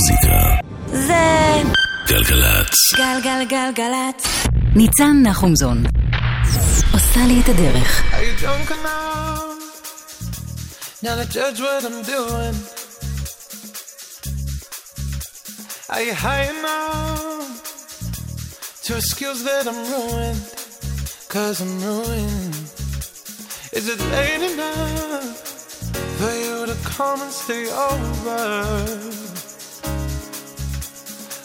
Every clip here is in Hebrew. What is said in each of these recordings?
המוזיקה. זה... גלגלצ. גלגלגלגלצ. ניצן נחומזון עושה לי את הדרך. Are you drunk enough now to judge what I'm doing? Are you high enough to excuse that I'm ruined? Cause I'm ruined. Is it late enough for you to come and stay over?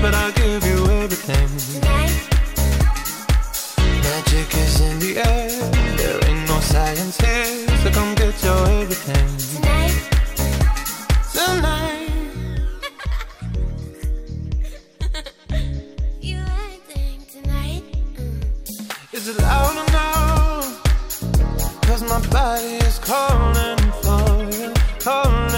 but I'll give you everything. Tonight. Magic is in the air. There ain't no science here, so come get your everything. Tonight. Tonight. Is it loud enough? Cause my body is calling for you, calling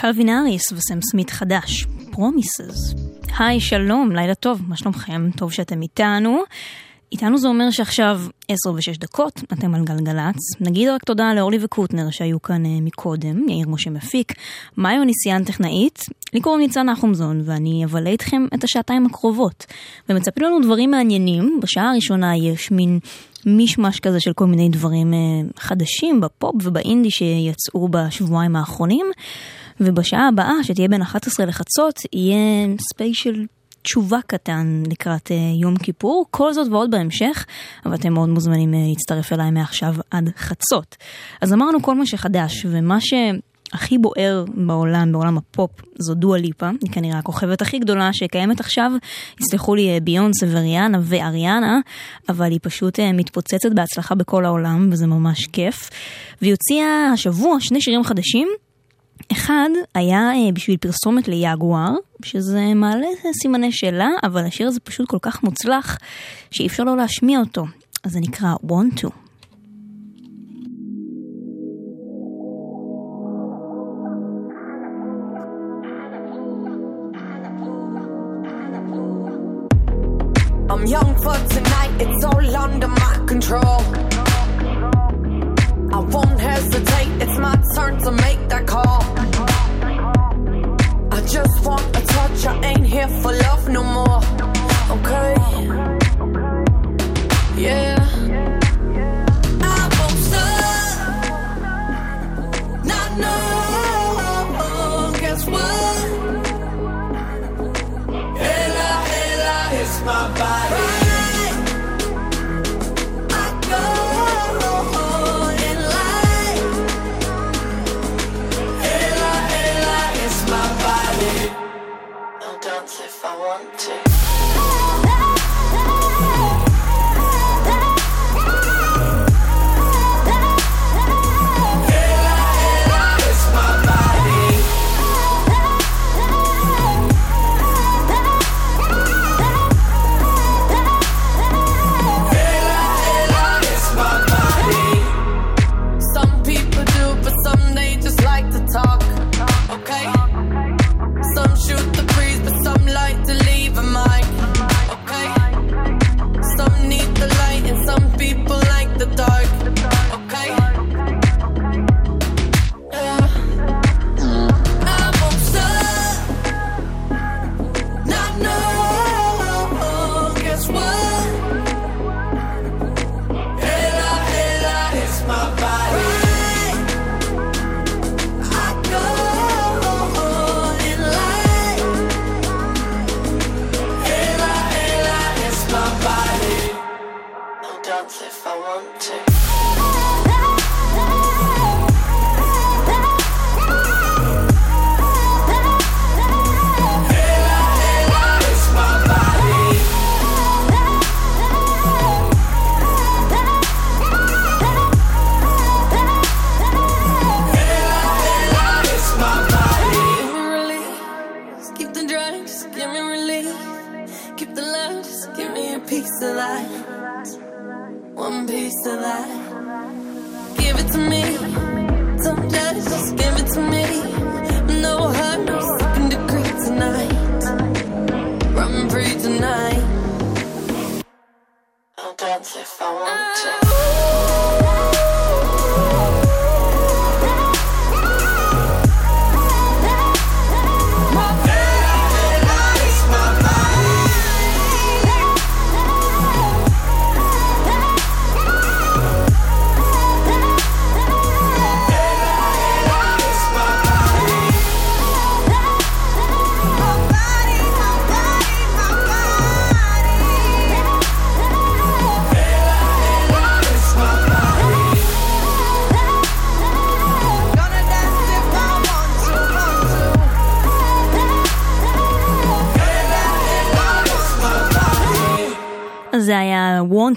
קלווין האריס וסם סמית חדש, Promises. היי, שלום, לילה טוב, מה שלומכם? טוב שאתם איתנו. איתנו זה אומר שעכשיו 10 ו-6 דקות, אתם על גלגלצ. נגיד רק תודה לאורלי וקוטנר שהיו כאן אה, מקודם, יאיר משה מפיק, מאיו ניסיאן טכנאית, לי קוראים ניצן נחומזון, ואני אבלה איתכם את השעתיים הקרובות. ומצפים לנו דברים מעניינים, בשעה הראשונה יש מין מישמש כזה של כל מיני דברים אה, חדשים בפופ ובאינדי שיצאו בשבועיים האחרונים. ובשעה הבאה, שתהיה בין 11 לחצות, יהיה ספיישל תשובה קטן לקראת אה, יום כיפור. כל זאת ועוד בהמשך, אבל אתם מאוד מוזמנים אה, להצטרף אליי מעכשיו עד חצות. אז אמרנו כל מה שחדש, ומה שהכי בוער בעולם, בעולם הפופ, זו דואה ליפה. היא כנראה הכוכבת הכי גדולה שקיימת עכשיו. יסלחו לי אה, ביונסה וריאנה ואריאנה, אבל היא פשוט מתפוצצת בהצלחה בכל העולם, וזה ממש כיף. והיא הוציאה השבוע שני שירים חדשים. אחד היה אה, בשביל פרסומת ליגואר, שזה מעלה סימני שאלה, אבל השיר הזה פשוט כל כך מוצלח, שאי אפשר לא להשמיע אותו. אז זה נקרא Want to. I'm young for tonight, it's all under my control. I won't hesitate, it's my turn to make that call. just want a touch. I ain't here for love no more. Okay. Yeah.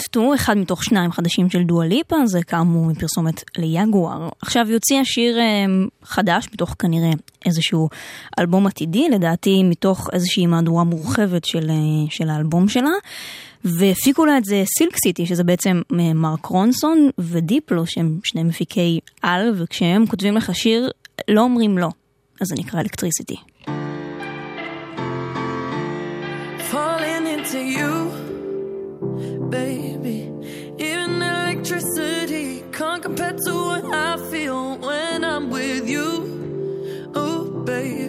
Want To, אחד מתוך שניים חדשים של דואליפה, זה כאמור מפרסומת ליגואר. עכשיו יוציא השיר אמ, חדש, מתוך כנראה איזשהו אלבום עתידי, לדעתי מתוך איזושהי מהדורה מורחבת של, אה, של האלבום שלה. והפיקו לה את זה סילק סיטי, שזה בעצם אמ, מרק רונסון ודיפלו, שהם שני מפיקי על, וכשהם כותבים לך שיר, לא אומרים לא. אז זה נקרא אלקטריסיטי. to what I feel when I'm with you. Oh, baby.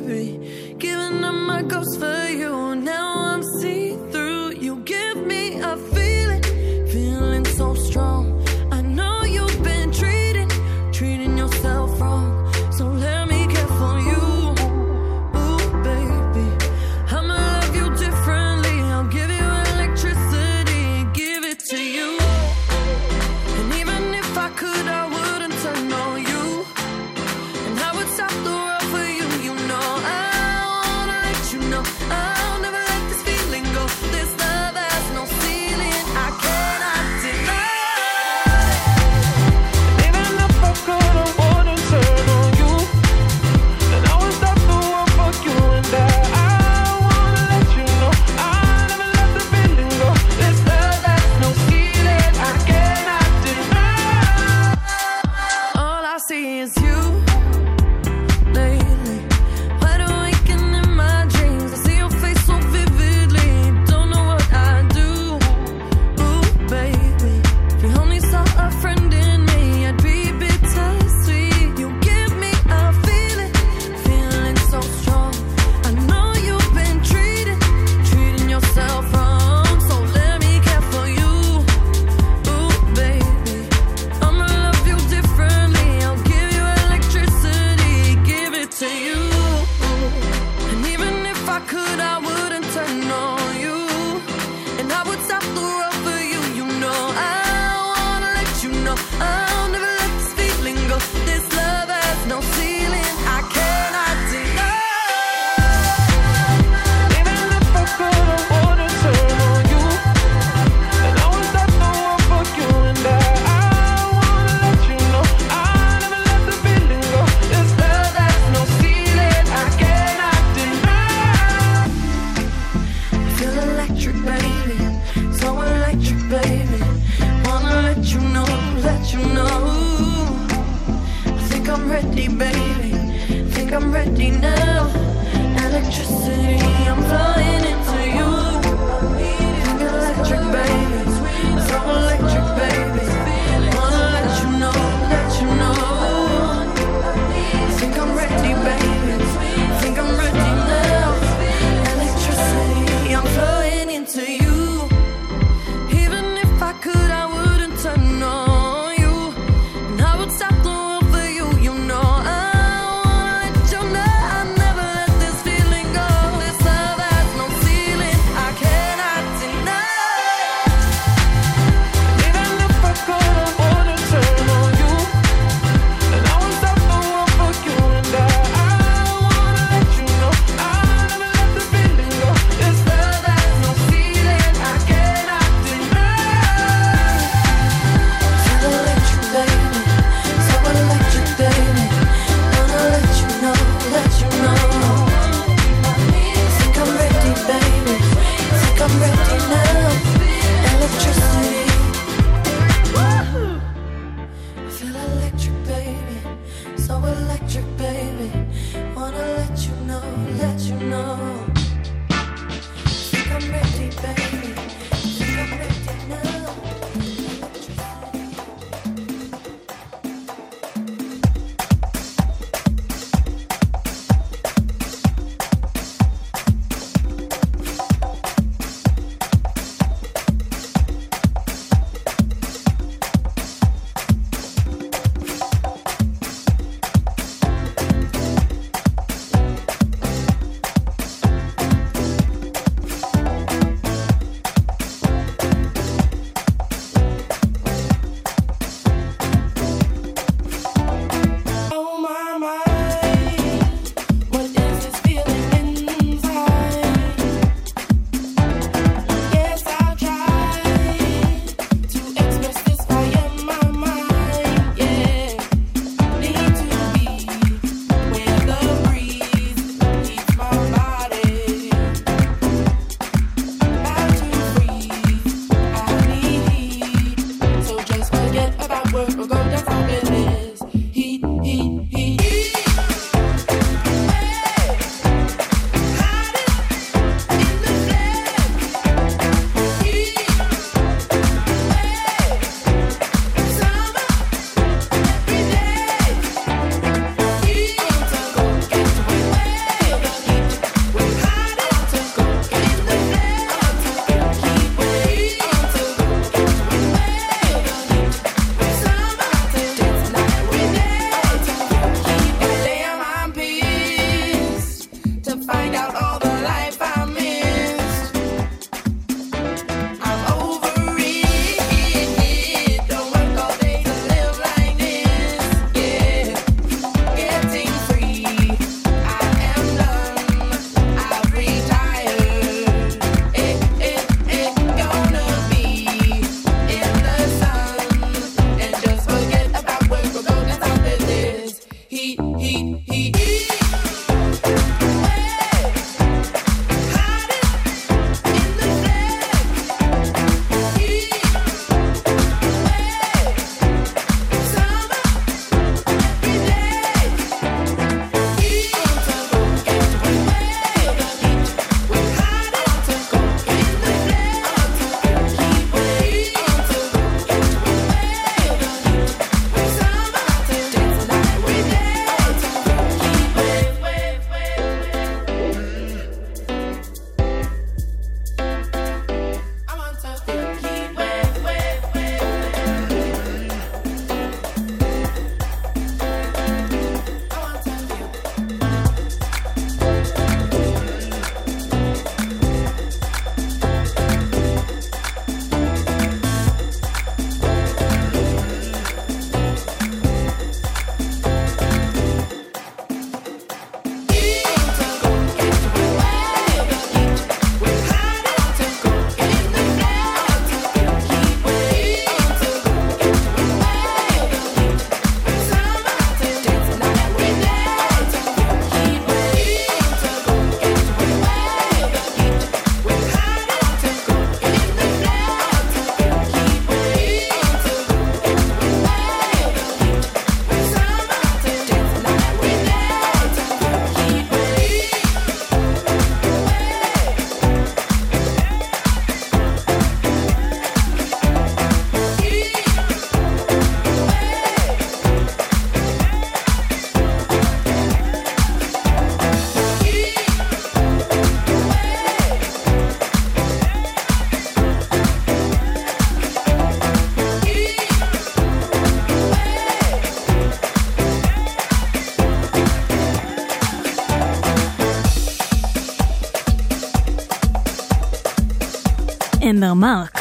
אמבר מרק,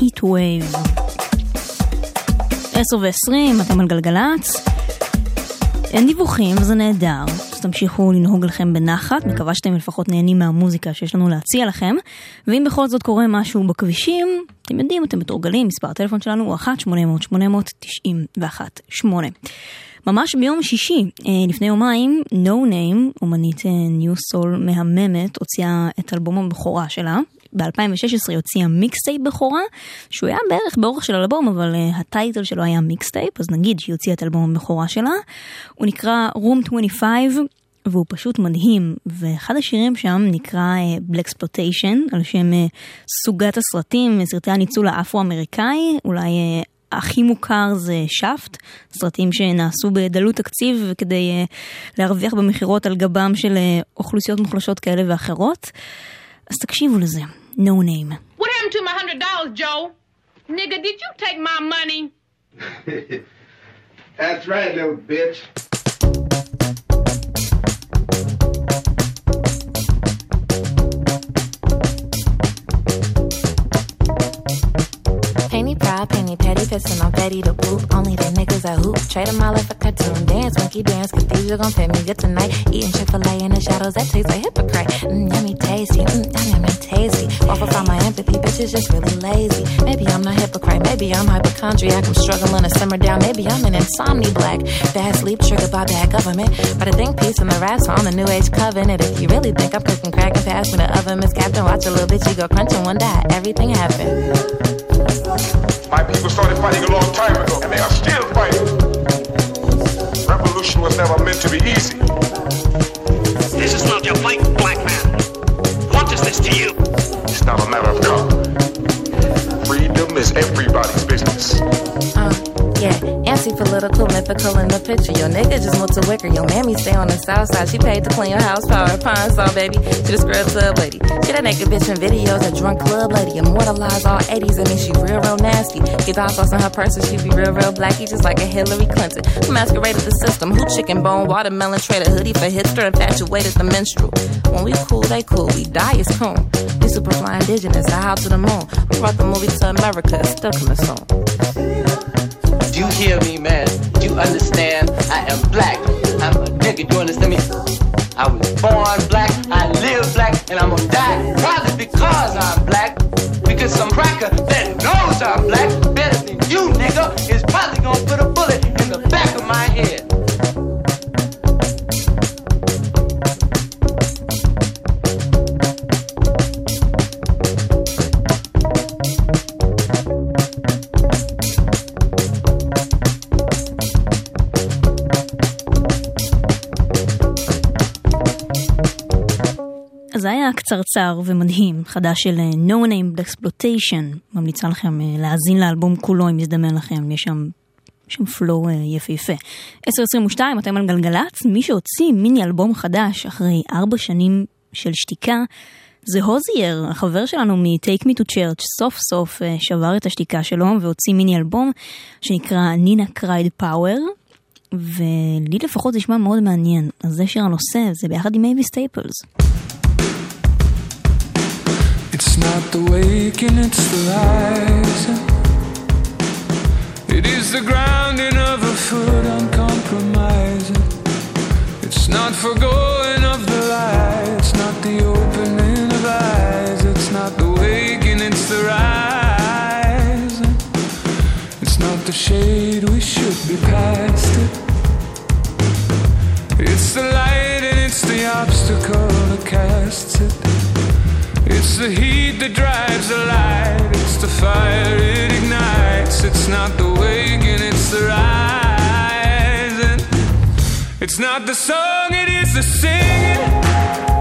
Heatwave. 10 ו-20, אתם על גלגלצ. אין דיווחים וזה נהדר, אז תמשיכו לנהוג לכם בנחת, מקווה שאתם לפחות נהנים מהמוזיקה שיש לנו להציע לכם, ואם בכל זאת קורה משהו בכבישים, אתם יודעים, אתם מתורגלים, מספר הטלפון שלנו הוא 1-800-891-8. ממש ביום שישי, אה, לפני יומיים, No Name, אומנית neo אה, soul מהממת, הוציאה את אלבום הבכורה שלה. ב-2016 הוציאה מיקסטייפ בכורה, שהוא היה בערך באורך של אלבום, אבל אה, ה title שלו היה מיקסטייפ, אז נגיד שהיא הוציאה את אלבום הבכורה שלה. הוא נקרא Room 25, והוא פשוט מדהים, ואחד השירים שם נקרא Blaxploitation, על שם אה, סוגת הסרטים, סרטי הניצול האפרו-אמריקאי, אולי הכי מוכר זה Shaft, סרטים שנעשו בדלות תקציב כדי להרוויח במכירות על גבם של אוכלוסיות מוחלשות כאלה ואחרות. אז תקשיבו לזה, no name. What happened to my hundred dollars, Joe? Nigga, did you take my money? That's right, little bitch. Penny proud, penny petty, pissin' on Betty the poop. Only the niggas that hoop. Trade them all like a cartoon. Dance, monkey dance, are gon' pay me good tonight. Eating Chick-fil-A in the shadows, that tastes like hypocrite. Mmm, yummy tasty, mmm, yummy tasty. Off of all my empathy, bitches just really lazy. Maybe I'm not hypocrite, maybe I'm hypochondriac. I'm struggling to simmer down, maybe I'm an insomni black. Bad sleep triggered by bad government. But I think peace and the rats on the new age covenant. If you really think I'm cooking crack and pass me the oven, Miss Captain, watch a little bitch, you go crunching one day. Everything happened. My people started fighting a long time ago, and they are still fighting. Revolution was never meant to be easy. This is not your fight, black man. What is this to you? It's not a matter of color. Freedom is everybody's business. Uh, yeah, anti-political, mythical in the picture. Your nigga just moved to Wicker. Your mammy stay on the south side. She paid to clean your house, power, pine saw, baby. She the scrub tub lady. She that naked bitch in videos, a drunk club lady. Immortalize all 80s, I mean she real, real nasty. Get hot sauce in her purse and she be real, real blacky, just like a Hillary Clinton. Who masqueraded the system, who chicken bone, watermelon, traded hoodie for hipster, infatuated the minstrel. When we cool, they cool. We die is cool. We super fly indigenous, I how to the moon. We brought the movie to America, still coming soon. You hear me, man? Do you understand? I am black. I'm a nigga. You understand me? I was born black. I live black, and I'm gonna die probably because I'm black. Because some cracker that knows I'm black better than you, nigga, is probably gonna put a bullet in the back of my head. אז זה היה קצרצר ומדהים, חדש של אה, No Name, Blaxploitation. ממליצה לכם אה, להאזין לאלבום כולו אם יזדמן לכם, יש שם, שם flow אה, יפהפה. 10.22, אתם על גלגלצ, מי שהוציא מיני אלבום חדש אחרי ארבע שנים של שתיקה, זה הוזייר, החבר שלנו מ-Take Me to Church, סוף סוף שבר את השתיקה שלו והוציא מיני אלבום שנקרא Nina Cried Power. ולי לפחות זה נשמע מאוד מעניין, אז זה שיר הנושא, זה ביחד עם מייביס סטייפלס. It's not the waking, it's the rising. It is the grounding of a foot uncompromising. It's not forgoing of the light, it's not the opening of eyes. It's not the waking, it's the rising. It's not the shade, we should be past it. It's the light and it's the obstacle that casts it. It's the heat that drives the light. It's the fire it ignites. It's not the waking, it's the rising. It's not the song, it is the singing.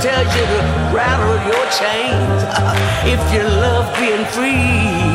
tell you to rattle your chains if you love being free.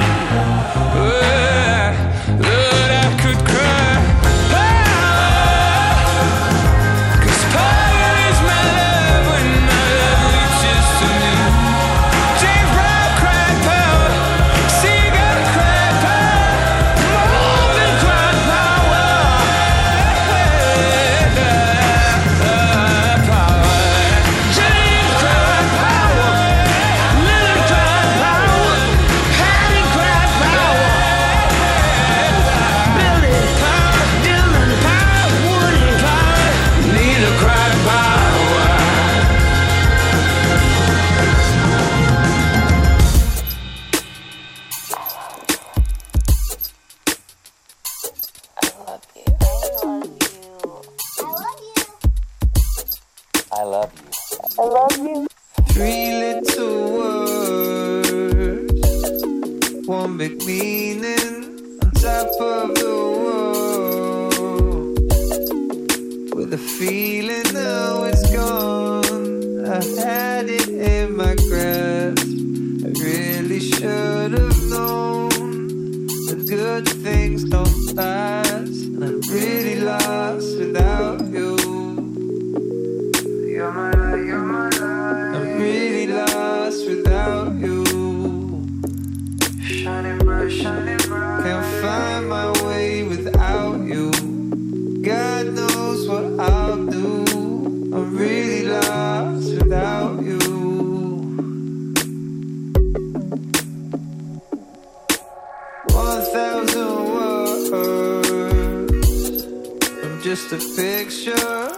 feeling, now it's gone. I had it in my grasp. I really should have known that good things don't last. And I'm really lost without. a picture.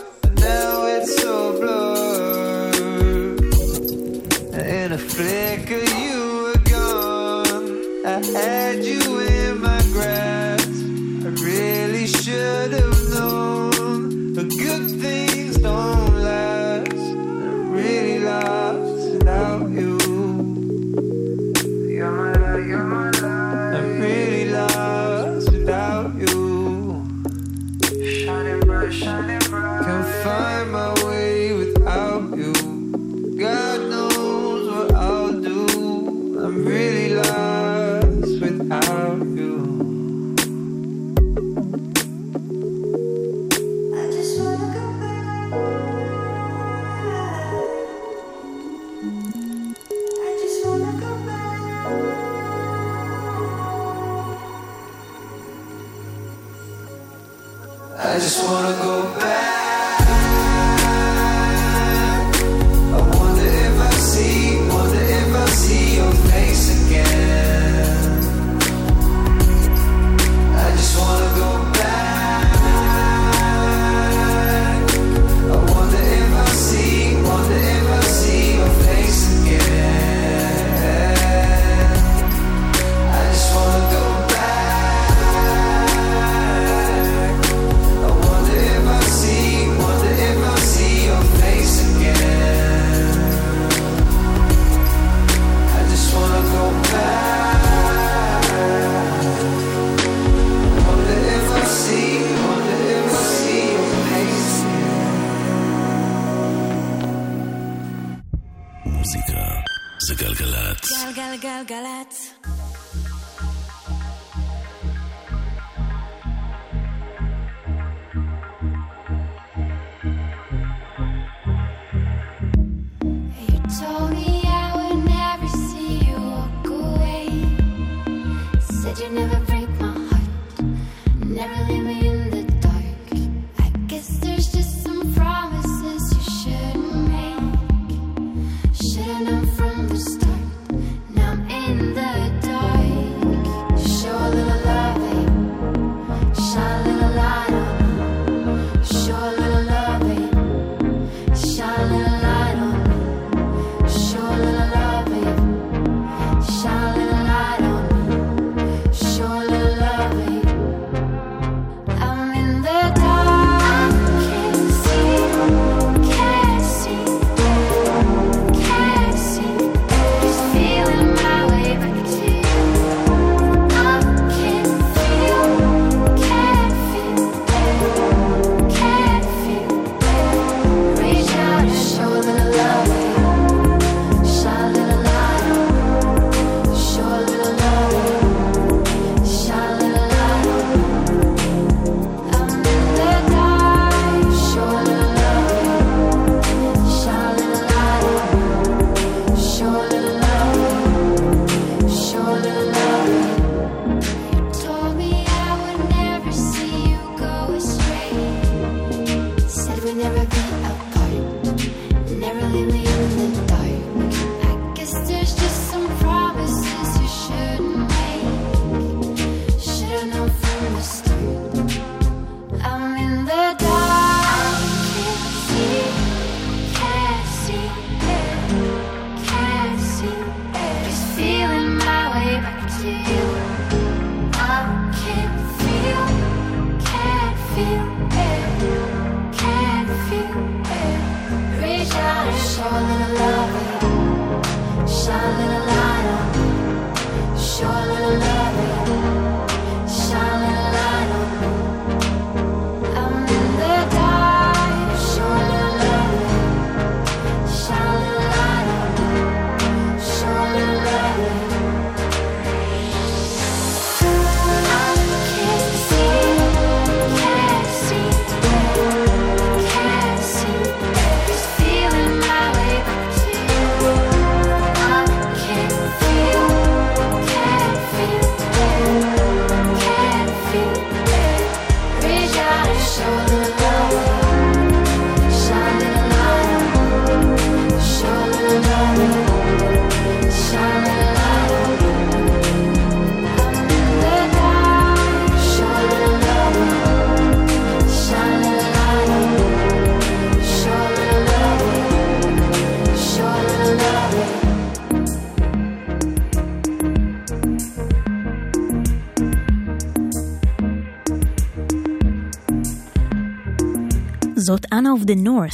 of the North,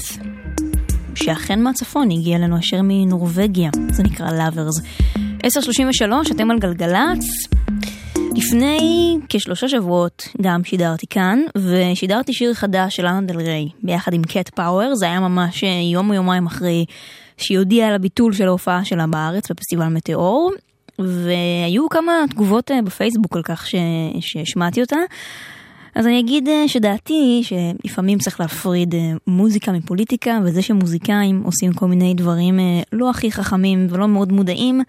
שאכן מהצפון הגיע לנו היישר מנורבגיה, זה נקרא Lovers. 10.33, אתם על גלגלצ. לפני כשלושה שבועות גם שידרתי כאן, ושידרתי שיר חדש של לנה דל ריי, ביחד עם קט פאוור, זה היה ממש יום או יומיים אחרי שהיא הודיעה על הביטול של ההופעה שלה בארץ בפסטיבל מטאור, והיו כמה תגובות אה, בפייסבוק על כך שהשמעתי אותה. אז אני אגיד אה, שדעתי היא שלפעמים צריך להפריד אה, מוזיקה מפוליטיקה, וזה שמוזיקאים עושים כל מיני דברים אה, לא הכי חכמים ולא מאוד מודעים,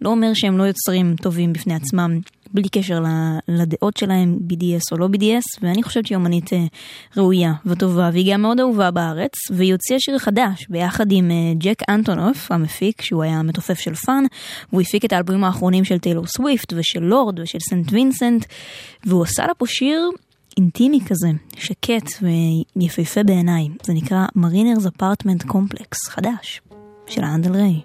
לא אומר שהם לא יוצרים טובים בפני עצמם, בלי קשר לדעות שלהם, BDS או לא BDS, ואני חושבת שהיא אומנית ראויה וטובה, והיא גם מאוד אהובה בארץ, והיא הוציאה שיר חדש ביחד עם ג'ק אנטונוף, המפיק, שהוא היה מתופף של פאן, והוא הפיק את האלבומים האחרונים של טיילור סוויפט ושל לורד ושל סנט וינסנט, והוא עשה לה פה שיר אינטימי כזה, שקט ויפהפה בעיניי. זה נקרא מרינרס אפרטמנט קומפלקס, חדש, של האנדל ריי.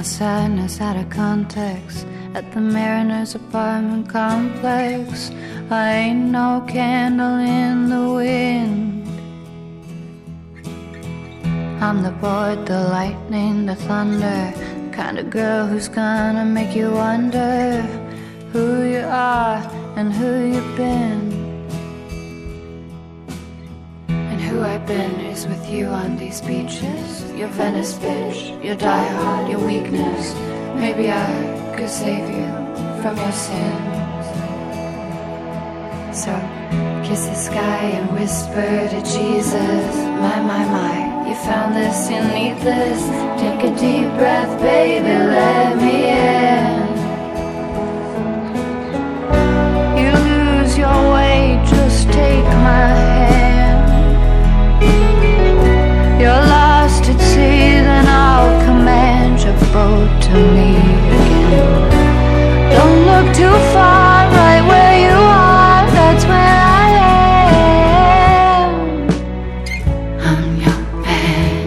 My sadness out of context at the Mariners apartment complex. I ain't no candle in the wind. I'm the board, the lightning, the thunder, kind of girl who's gonna make you wonder who you are and who you've been. With you on these beaches. Your Venice bitch, your die hard, your weakness. Maybe I could save you from your sins. So kiss the sky and whisper to Jesus. My, my, my, you found this, you need this. Take a deep breath, baby, let me in. You lose your way, just take my boat to me again. Don't look too far, right where you are, that's where I am. I'm your man.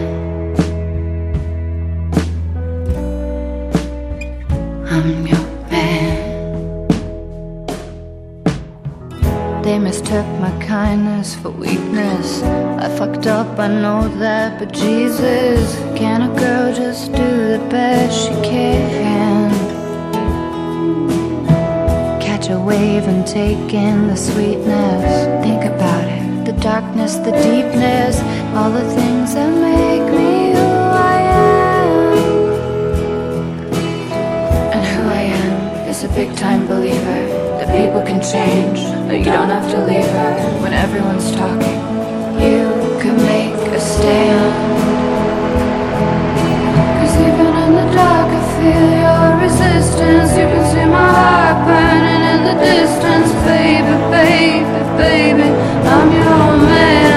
I'm your man. They mistook my kindness for weakness. I fucked up, I know that, but Jesus, can a girl just do the best she can? Catch a wave and take in the sweetness. Think about it the darkness, the deepness, all the things that make me who I am. And who I am is a big time believer that people can change, that you don't have to leave her when everyone's talking you can make a stand. Sleeping in the dark, I feel your resistance. You can see my heart burning in the distance. Baby, baby, baby, I'm your man.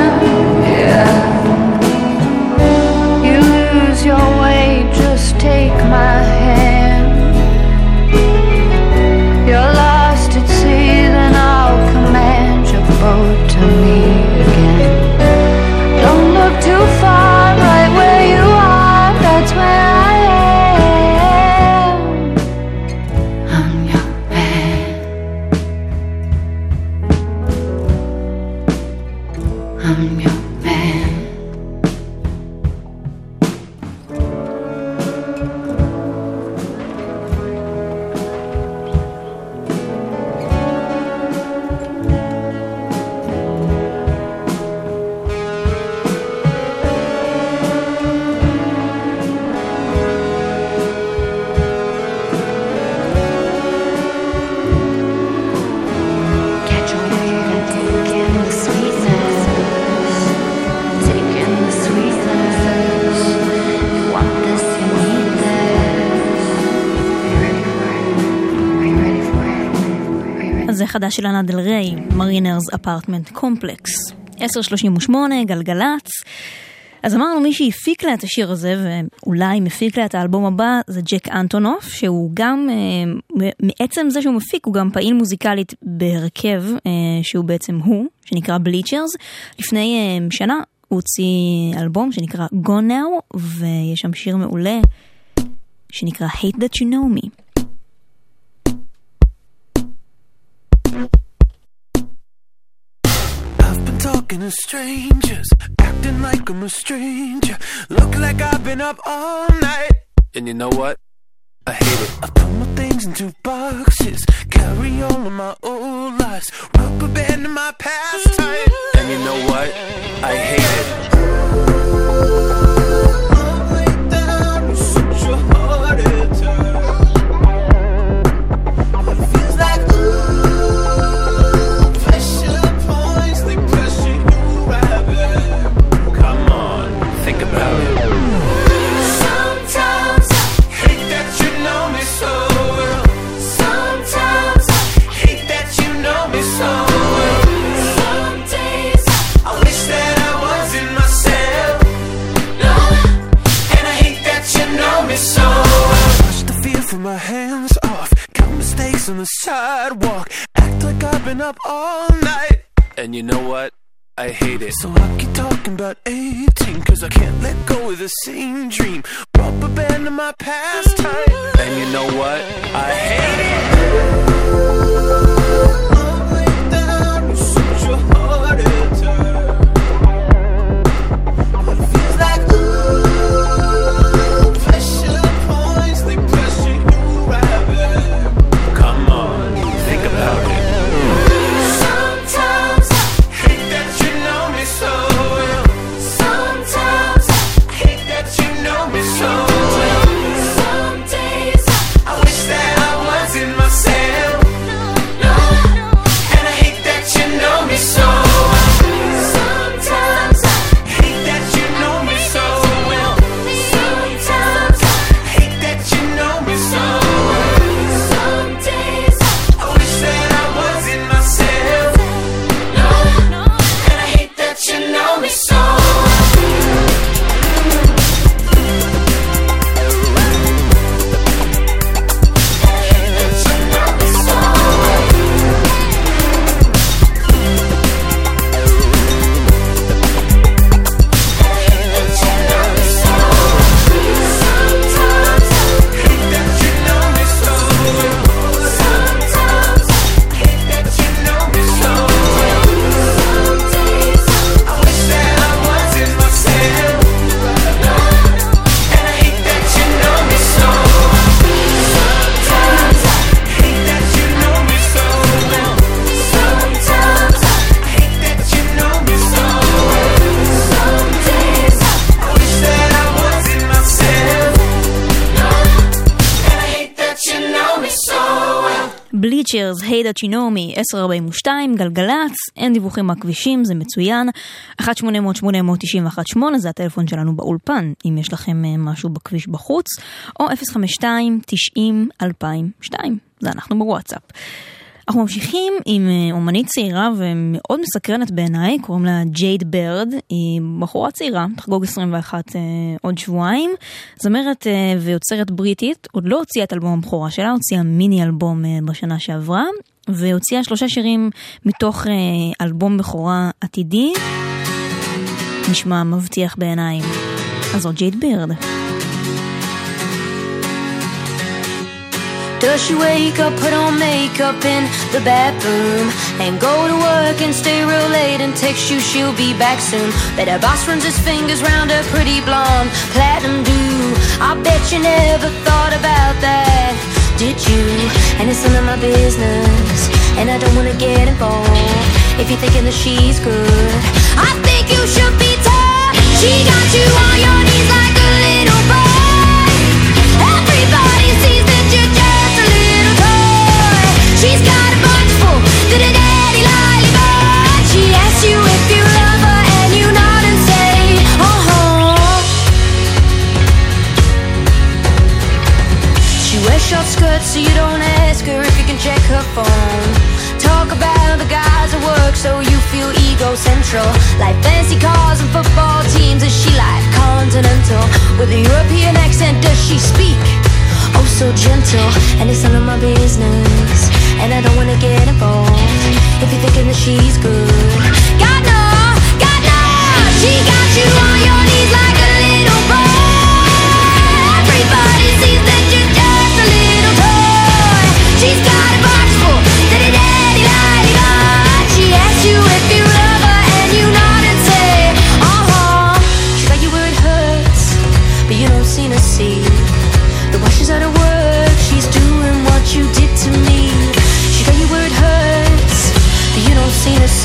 החדש של לנה דל ריי, Mariners Apartment Complex. 10.38, גלגלצ. אז אמרנו מי שהפיק לה את השיר הזה, ואולי מפיק לה את האלבום הבא, זה ג'ק אנטונוף, שהוא גם, אה, מעצם זה שהוא מפיק, הוא גם פעיל מוזיקלית בהרכב, אה, שהוא בעצם הוא, שנקרא בליצ'רס. לפני אה, שנה הוא הוציא אלבום שנקרא Gone Now, ויש שם שיר מעולה שנקרא Hate That You Know Me. Talking to strangers, acting like I'm a stranger. Look like I've been up all night. And you know what? I hate it. I put my things into boxes, carry all of my old lies, rubber band in my past time. And you know what? I hate it. On the sidewalk. Act like I've been up all night. And you know what? I hate it. So I keep talking about 18, cause I can't let go of the same dream. Rubber band in my pastime. And you know what? I hate it. בליצ'רס, Hate That You Know Me, 1042, גלגלצ, אין דיווחים מהכבישים, זה מצוין. 1-800-891-8 זה הטלפון שלנו באולפן, אם יש לכם אה, משהו בכביש בחוץ, או 052-90-2002, זה אנחנו בוואטסאפ. אנחנו ממשיכים עם אה, אומנית צעירה ומאוד מסקרנת בעיניי, קוראים לה ג'ייד ברד, היא בחורה צעירה, תחגוג 21 אה, עוד שבועיים, זמרת אה, ויוצרת בריטית, עוד לא הוציאה את אלבום הבכורה שלה, הוציאה מיני אלבום אה, בשנה שעברה, והוציאה שלושה שירים מתוך אה, אלבום בכורה עתידי, נשמע מבטיח בעיניי. אז זאת ג'ייד ברד. Does she wake up, put on makeup in the bathroom And go to work and stay real late and text you she'll be back soon? Bet her boss runs his fingers round her pretty blonde platinum do. I bet you never thought about that, did you? And it's none of my business And I don't wanna get involved If you're thinking that she's good. I think you should be tough. She got you on your knees like a little boy Wears short skirts, so you don't ask her if you can check her phone. Talk about the guys at work, so you feel ego central. Like fancy cars and football teams, is she like continental? With a European accent, does she speak? Oh, so gentle, and it's none of my business. And I don't wanna get involved if you're thinking that she's good. God no, God no, she got you on your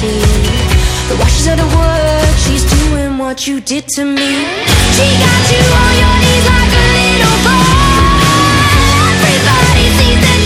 see. The while she's of work, she's doing what you did to me. She got you on your knees like a little boy. Everybody sees that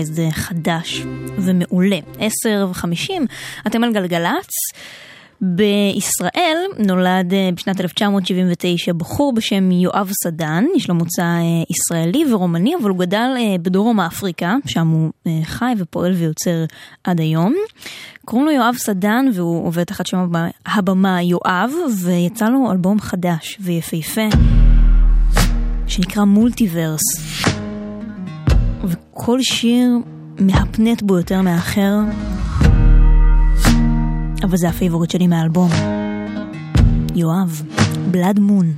Spiritualized זה חדש ומעולה. 10 ו-50, אתם על גלגלצ. בישראל נולד אה, בשנת 1979 בחור בשם יואב סדן, יש לו מוצא אה, ישראלי ורומני, אבל הוא גדל אה, בדרום אפריקה, שם הוא חי ופועל ויוצר עד היום. קוראים לו יואב סדן והוא עובד תחת שם הבמה יואב, ויצא לו אלבום חדש ויפהפה, שנקרא Multiverse. וכל שיר מהפנט בו יותר מאחר. אבל זה ה favorite שלי מהאלבום. יואב, Blood Moon.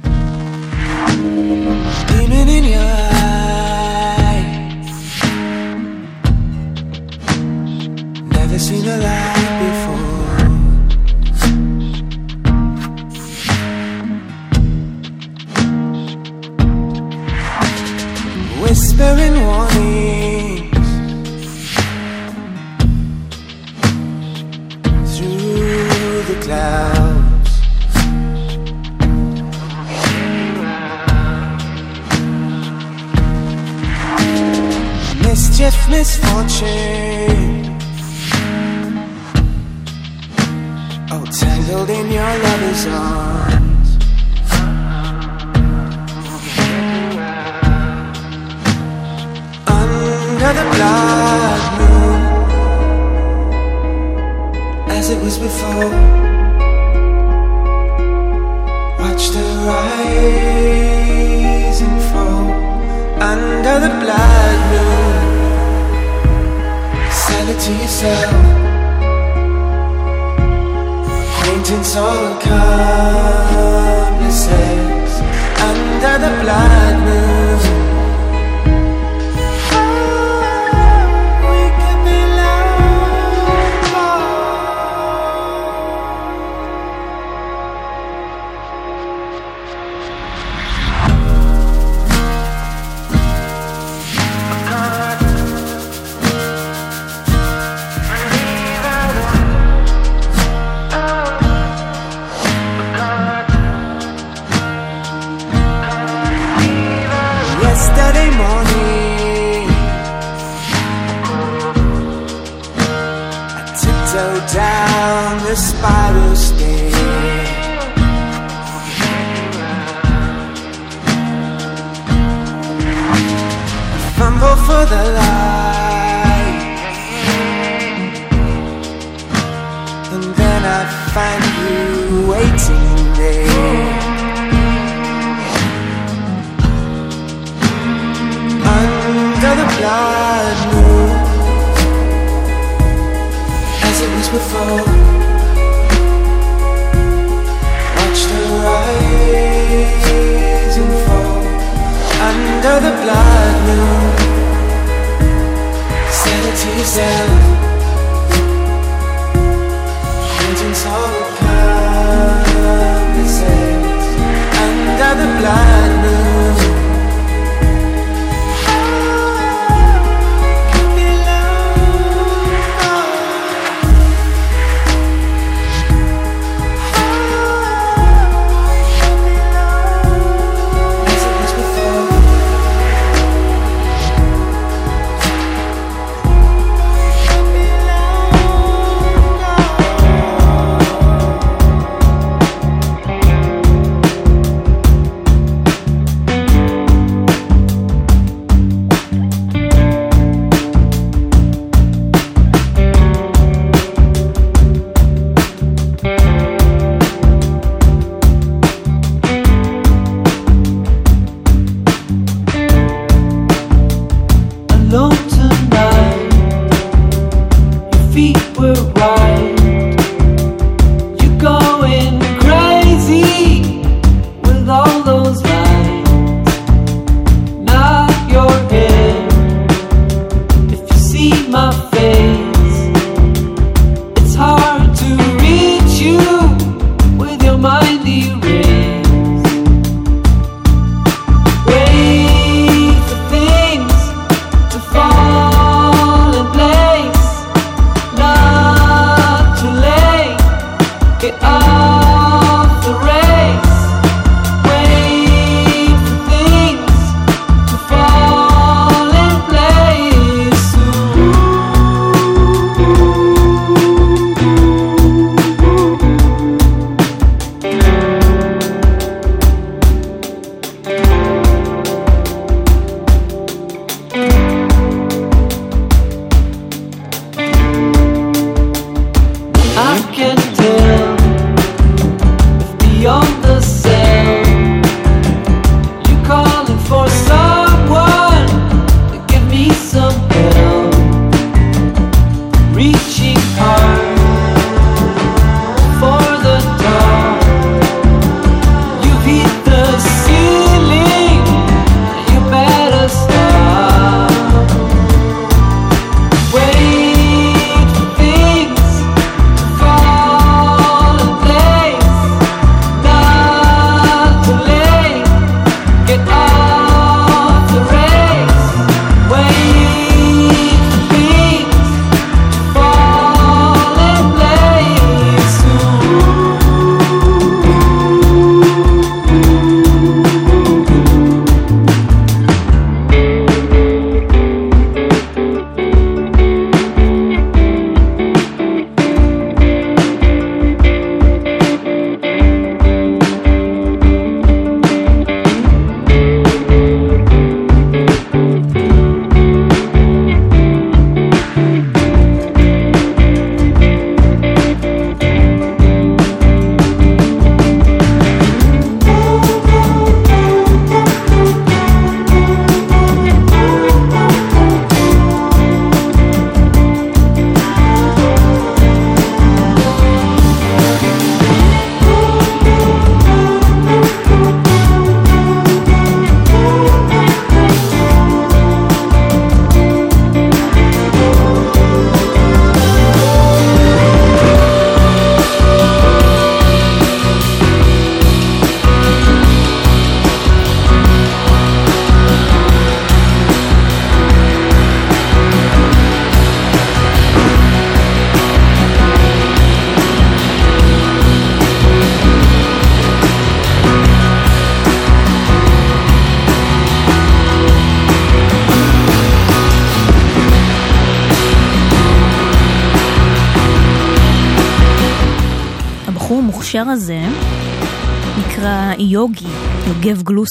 Whispering warning. Clouds. Mischief, misfortune. Oh, tangled in your lover's arms. Under the blood moon, as it was before. Watch the rise and fall under the blood moon. Sell it to yourself. Acquaintance or accomplices under the blood moon.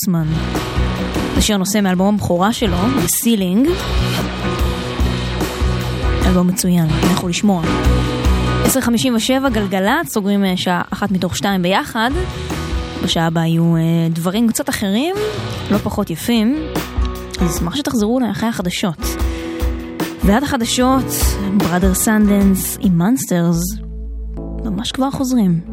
יוגב גלוסמן. זה שיר נושא מאלבום הבכורה שלו, Ceiling. אלבום מצוין, לכו לשמוע. 10.57 גלגלצ, סוגרים אה, שעה אחת מתוך שתיים ביחד. בשעה הבאה יהיו אה, דברים קצת אחרים, לא פחות יפים. אז אשמח שתחזרו אליי אחרי החדשות. ועד החדשות, Brother Sundance עם Monsters, ממש כבר חוזרים.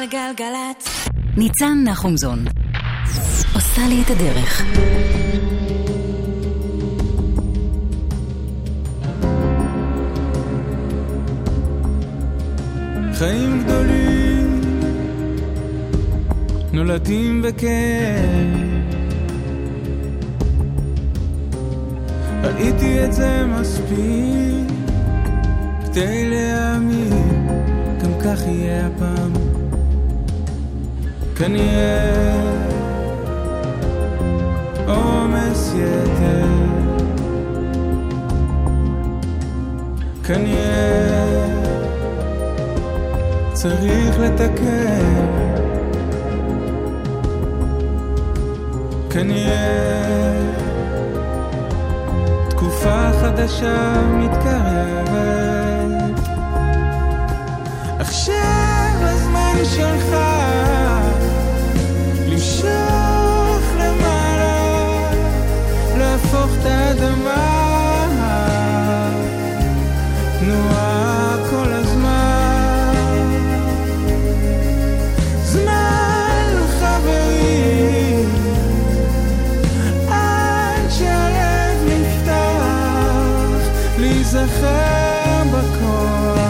גלגלגלגלצ. ניצן נחומזון. עושה לי את הדרך. חיים גדולים נולדים בכאב ראיתי את זה מספיק כדי להאמין גם כך יהיה הפעם כנראה עומס יתר. כנראה צריך לתקן. כנראה תקופה חדשה מתקרבת. עכשיו הזמן שלך להפוך את האדמה. תנועה כל הזמן. זמן חברים. עד שהלב נפתח להיזכר בכוח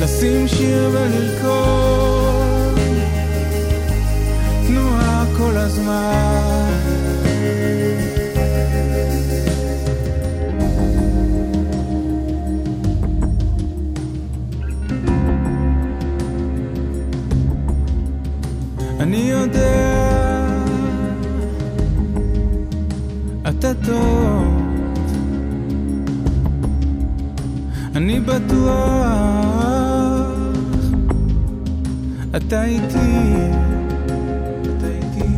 לשים שיר ולרקוד בטוח, אתה איתי, אתה איתי,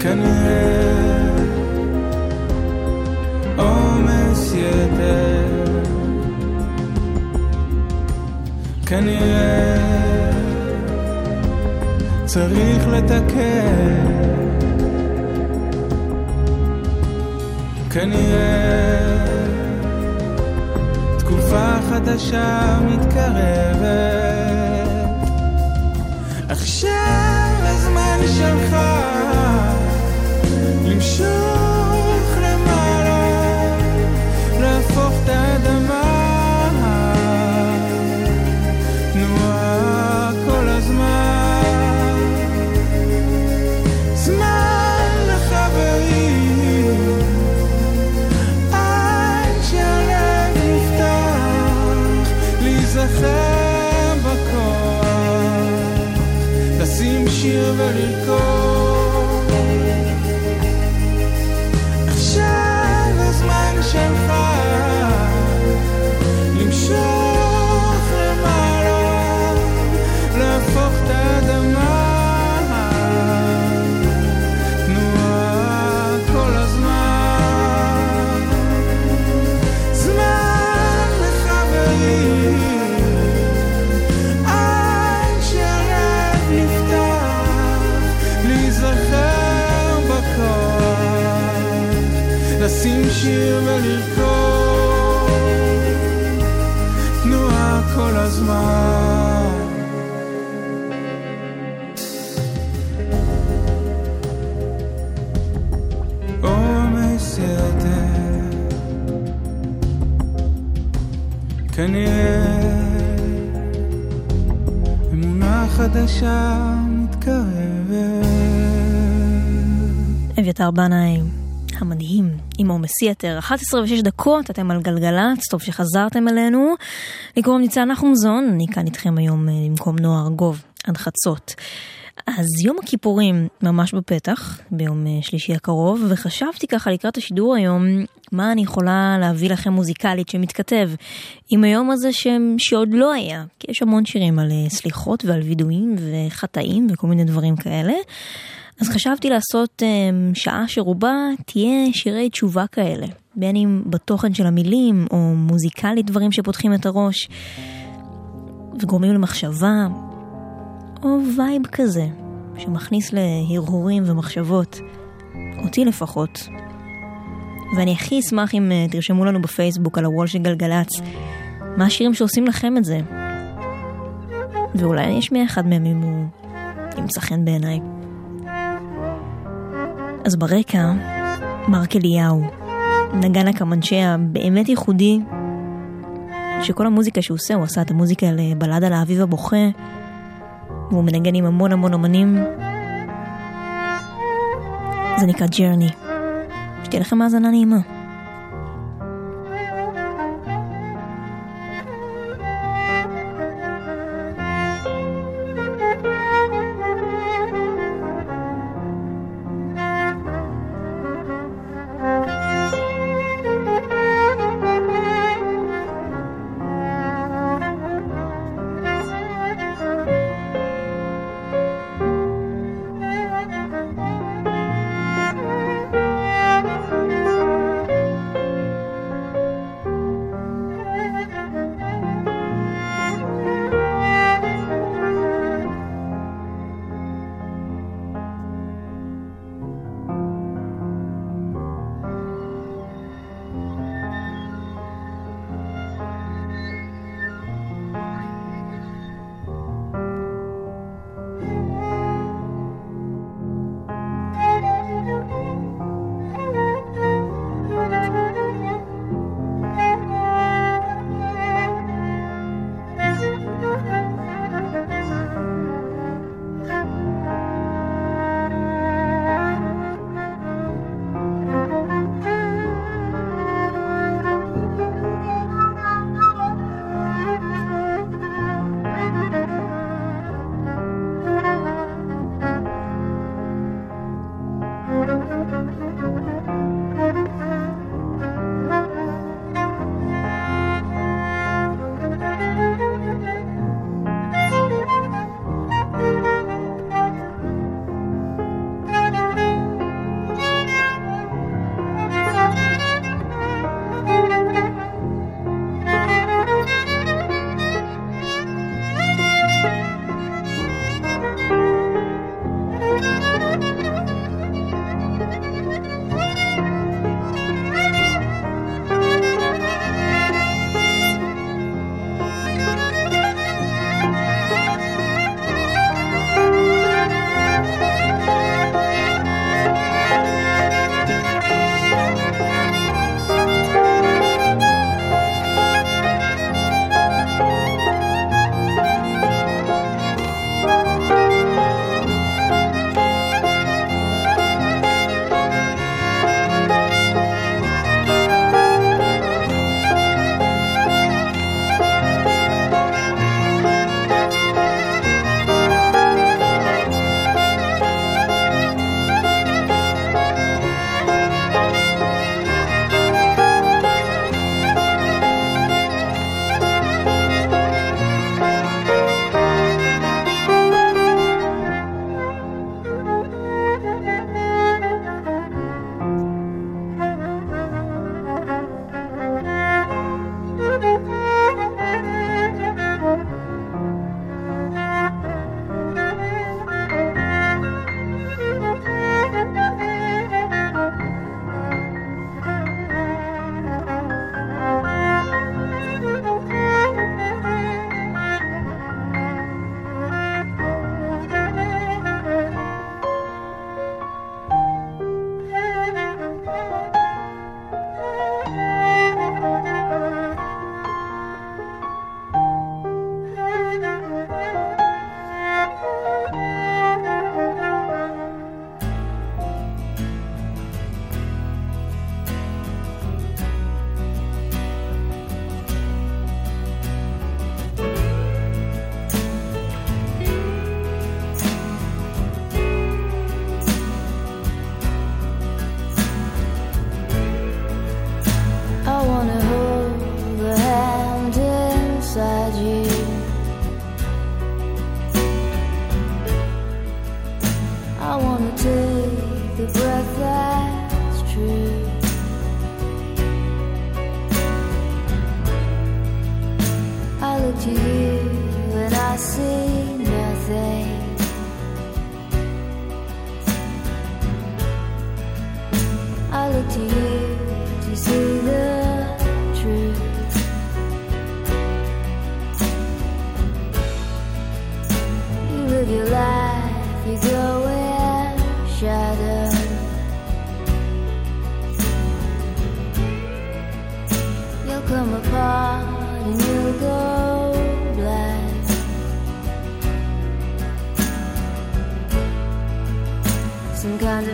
כנראה עומס יתר, כנראה צריך לתקן. כנראה חדשה מתקרבת. עכשיו הזמן שלך למשוך אביתר בנאי המדהים עם עומס יתר, 11 ו-6 דקות, אתם על גלגלצ, טוב שחזרתם אלינו. לי קוראים ניצן נחומזון, אני כאן איתכם היום אה, במקום נועה ארגוב, עד חצות. אז יום הכיפורים ממש בפתח, ביום אה, שלישי הקרוב, וחשבתי ככה לקראת השידור היום, מה אני יכולה להביא לכם מוזיקלית שמתכתב עם היום הזה ש... שעוד לא היה, כי יש המון שירים על אה, סליחות ועל וידויים וחטאים וכל מיני דברים כאלה. אז חשבתי לעשות אממ, שעה שרובה תהיה שירי תשובה כאלה, בין אם בתוכן של המילים או מוזיקלית דברים שפותחים את הראש וגורמים למחשבה, או vibe כזה שמכניס להרהורים ומחשבות, אותי לפחות. ואני הכי אשמח אם אה, תרשמו לנו בפייסבוק על ה wall של גלגלצ מה השירים שעושים לכם את זה. ואולי אני אשמיע אחד מהם אם הוא ימצא חן בעיניי. אז ברקע, מרק אליהו, נגן הקמנצ'ה הבאמת ייחודי, שכל המוזיקה שהוא עושה, הוא עשה את המוזיקה לבלדה לאביב הבוכה, והוא מנגן עם המון המון אמנים. זה נקרא ג'רני. שתהיה לכם האזנה נעימה.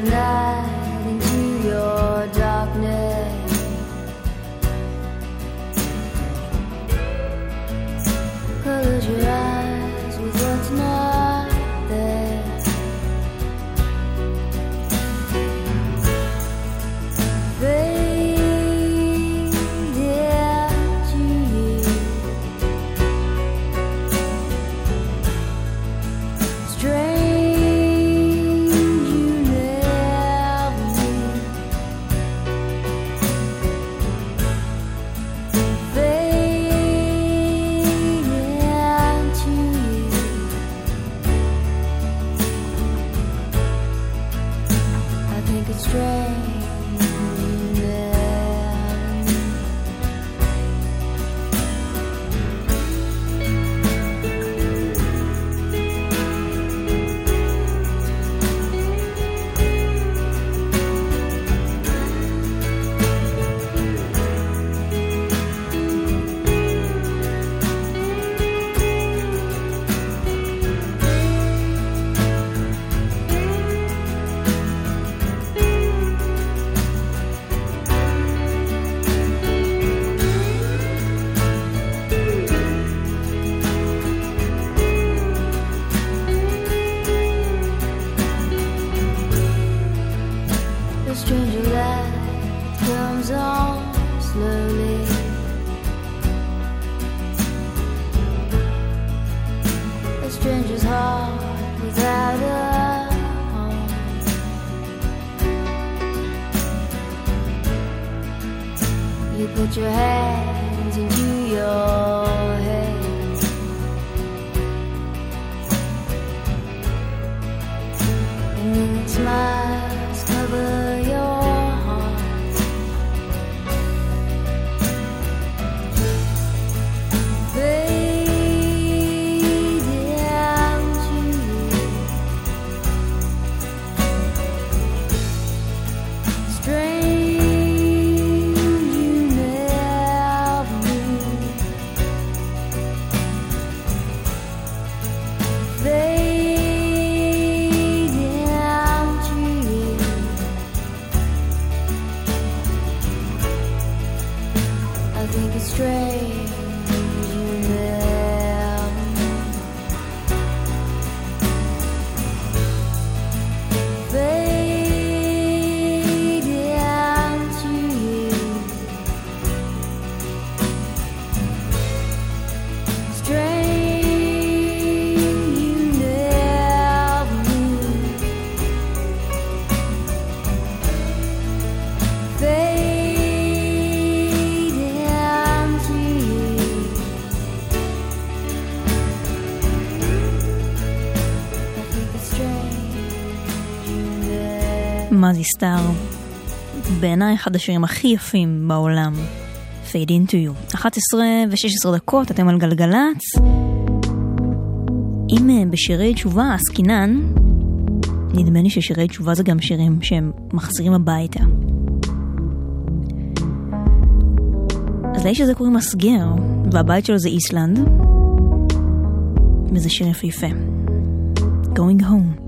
and פאזי סטאר, בעיניי אחד השירים הכי יפים בעולם, Fade into you. 11 ו-16 דקות, אתם על גלגלצ. אם אה, בשירי תשובה עסקינן, נדמה לי ששירי תשובה זה גם שירים שהם מחזירים הביתה. אז לאיש הזה קוראים מסגר, והבית שלו זה איסלנד, וזה שיר יפהפה. Going home.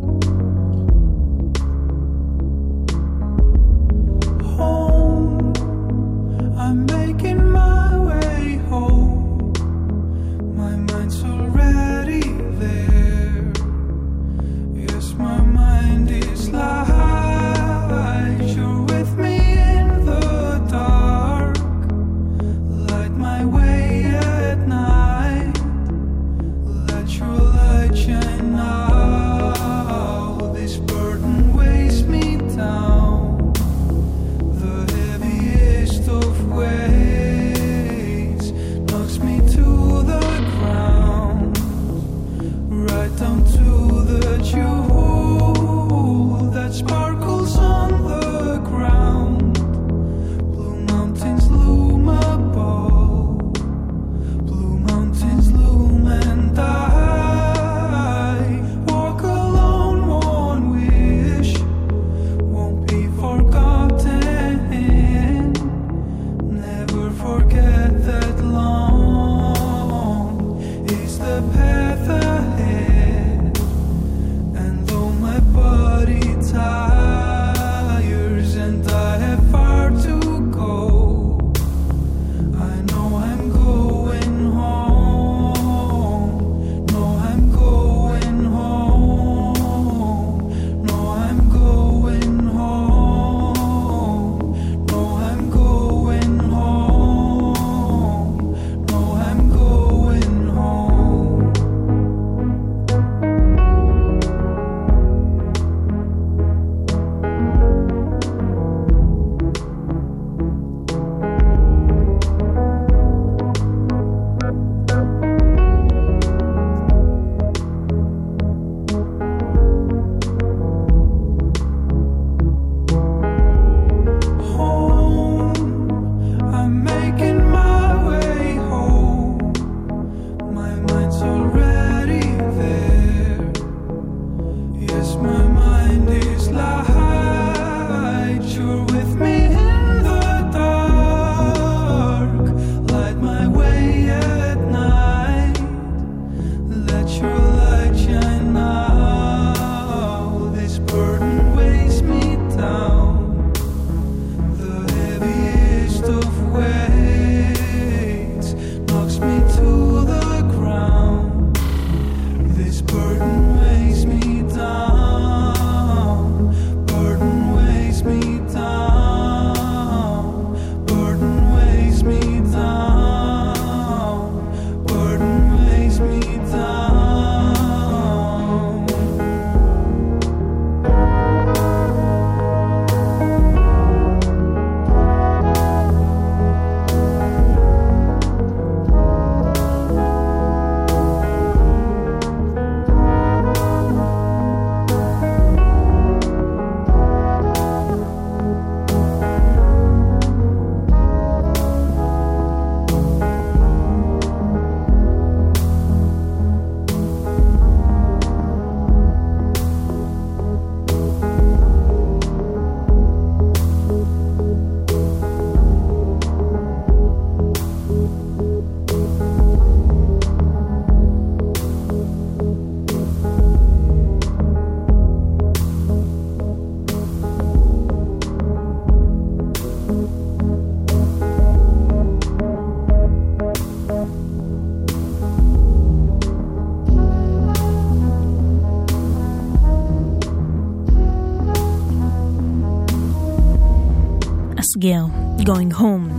אסגר, Going Home.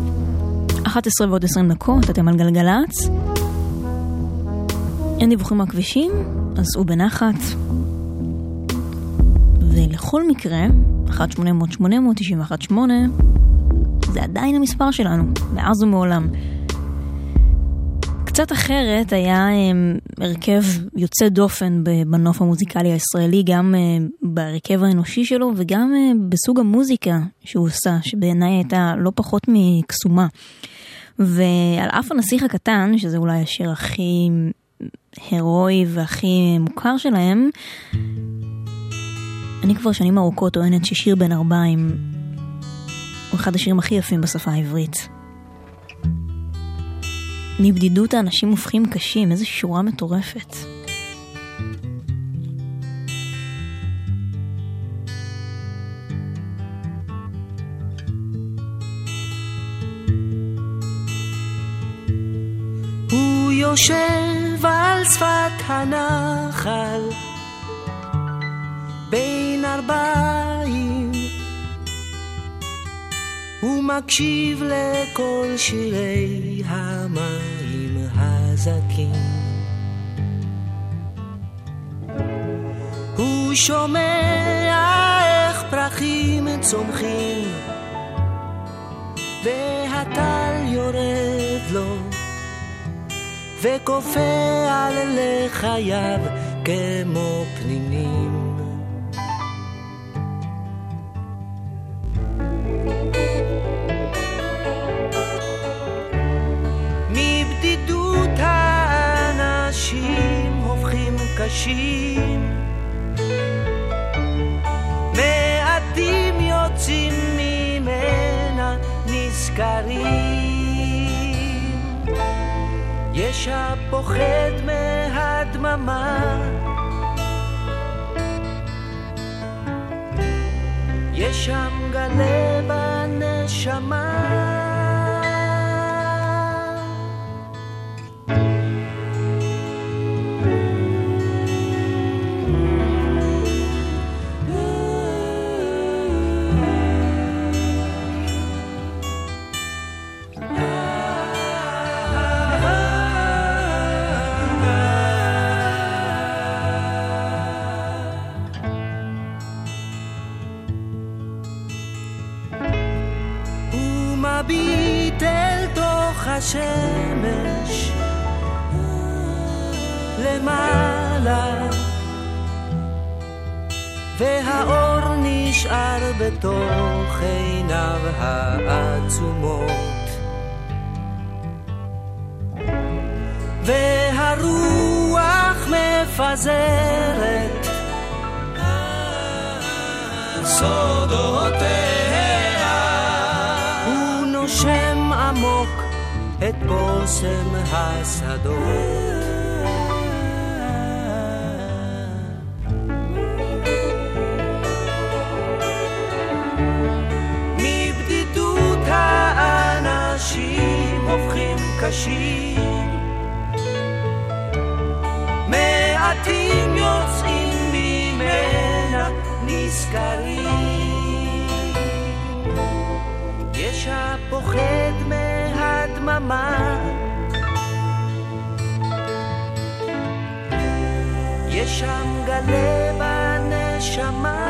11 ועוד 20 דקות, אתם על גלגלצ. אין דיווחים מהכבישים, אז סעו בנחת. ולכל מקרה, 1-800-891-8 זה עדיין המספר שלנו, מאז ומעולם. קצת אחרת היה um, הרכב יוצא דופן בנוף המוזיקלי הישראלי, גם uh, בהרכב האנושי שלו וגם uh, בסוג המוזיקה שהוא עושה, שבעיניי הייתה לא פחות מקסומה. ועל אף הנסיך הקטן, שזה אולי השיר הכי הירואי והכי מוכר שלהם, אני כבר שנים ארוכות טוענת ששיר בן ארבעים הוא אחד השירים הכי יפים בשפה העברית. מבדידות האנשים הופכים קשים, איזו שורה מטורפת. יושב על שפת הנחל בין ארבעים הוא מקשיב לכל שירי המים הזכים. הוא שומע איך פרחים צומחים והטל יורד לו וכופה על לחייו כמו פנינים. מבדידות האנשים הופכים קשים מעטים יוצאים ממנה נזכרים יש הפוחד מהדממה. יש שם גלה בנשמה השמש למעלה והאור נשאר בתוך עיניו העצומות. והרוח מפזרת סודותיה הוא נושם עמוק את בושם השדות. מבדידות האנשים הופכים קשים מעטים יוצאים ממנה נזכרים יש הפוחד מהדממה. יש שם גלה בנשמה.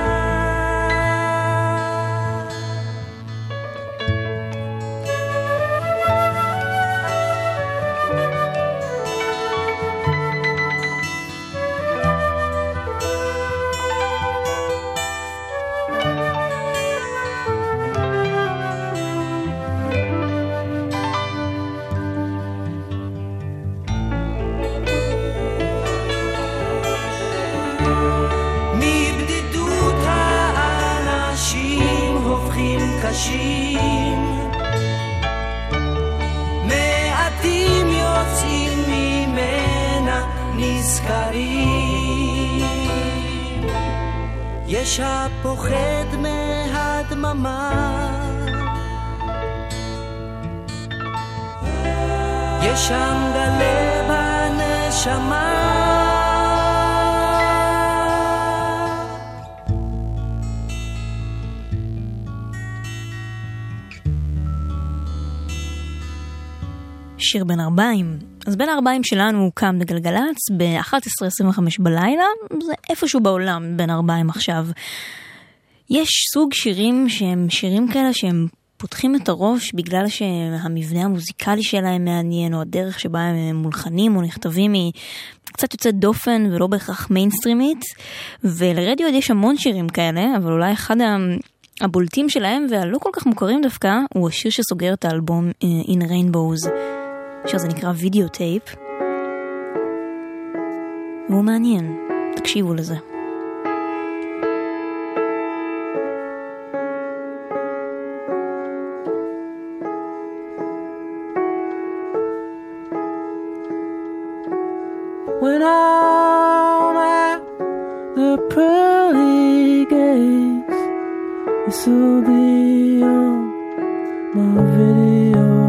יש הפוחד מהדממה יש שם גלה בנשמה שיר בן ארבעים. אז בן הארבעים שלנו הוקם בגלגלצ ב-11.25 בלילה, זה איפשהו בעולם בין ארבעים עכשיו. יש סוג שירים שהם שירים כאלה שהם פותחים את הראש בגלל שהמבנה המוזיקלי שלהם מעניין, או הדרך שבה הם מולחנים או נכתבים היא קצת יוצאת דופן ולא בהכרח מיינסטרימית. ולרדיוהד יש המון שירים כאלה, אבל אולי אחד ה... הבולטים שלהם והלא כל כך מוכרים דווקא הוא השיר שסוגר את האלבום אה, In Rainbows. השיר הזה נקרא וידאו טייפ. והוא מעניין, תקשיבו לזה. When I'm at the pearly gates, this will be on my videotape,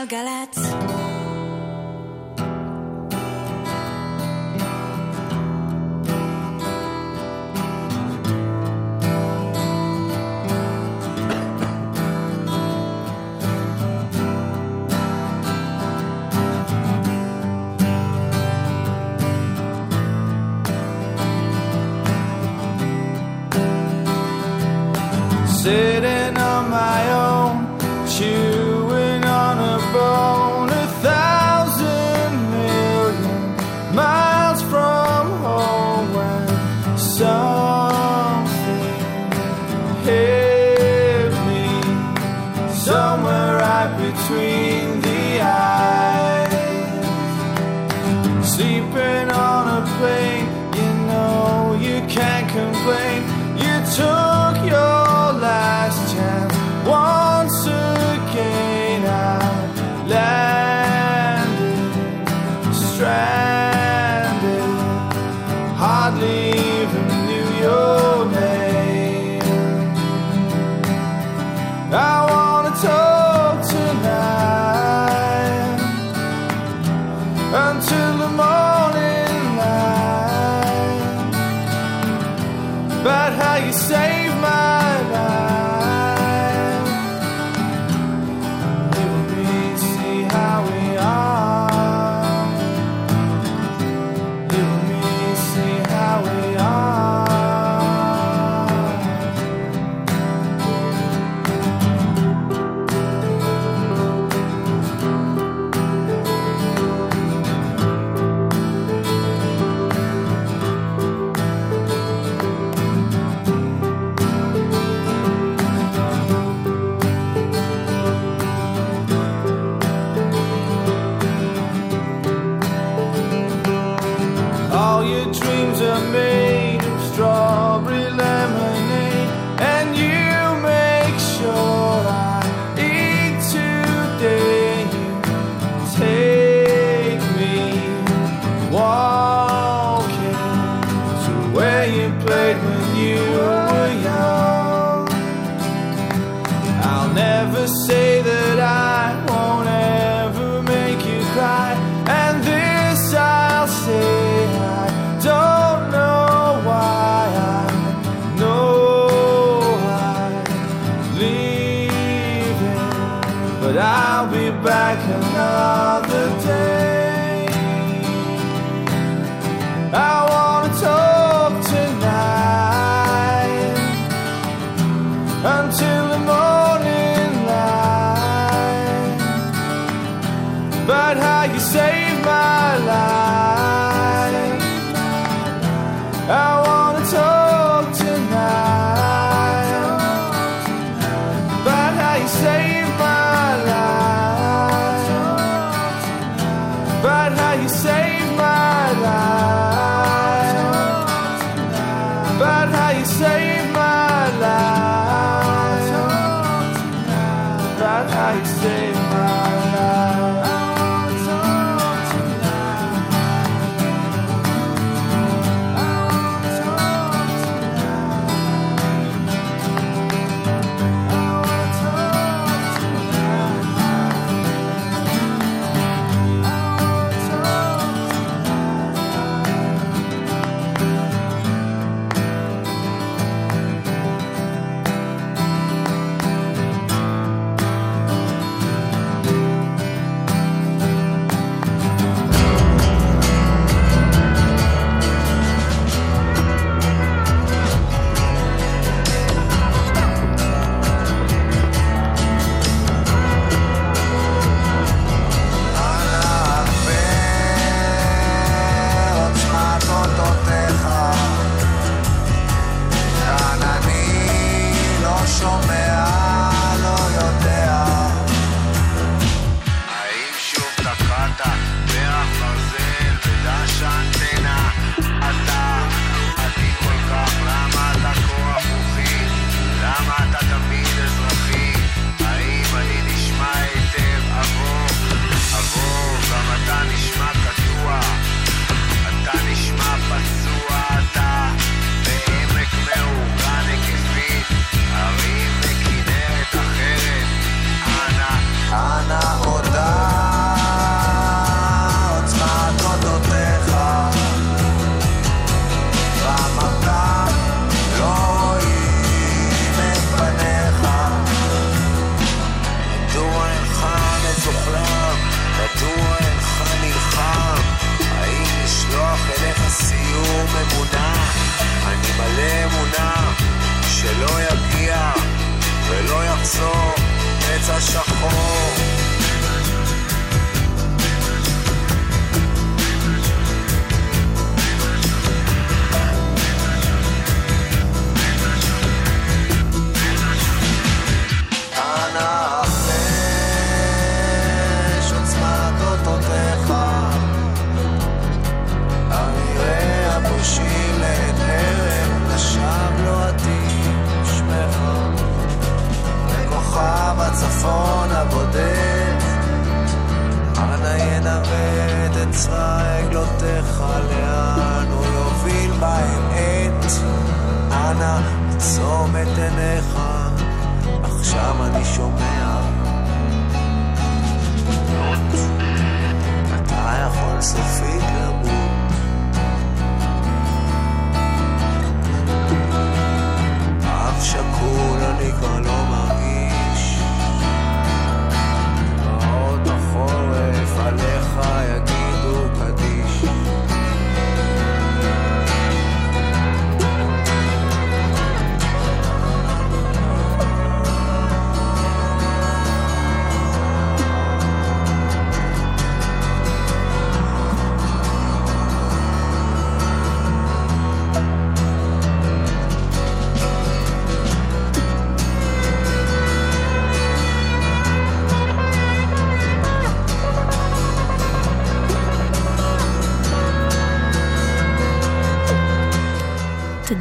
galgalát.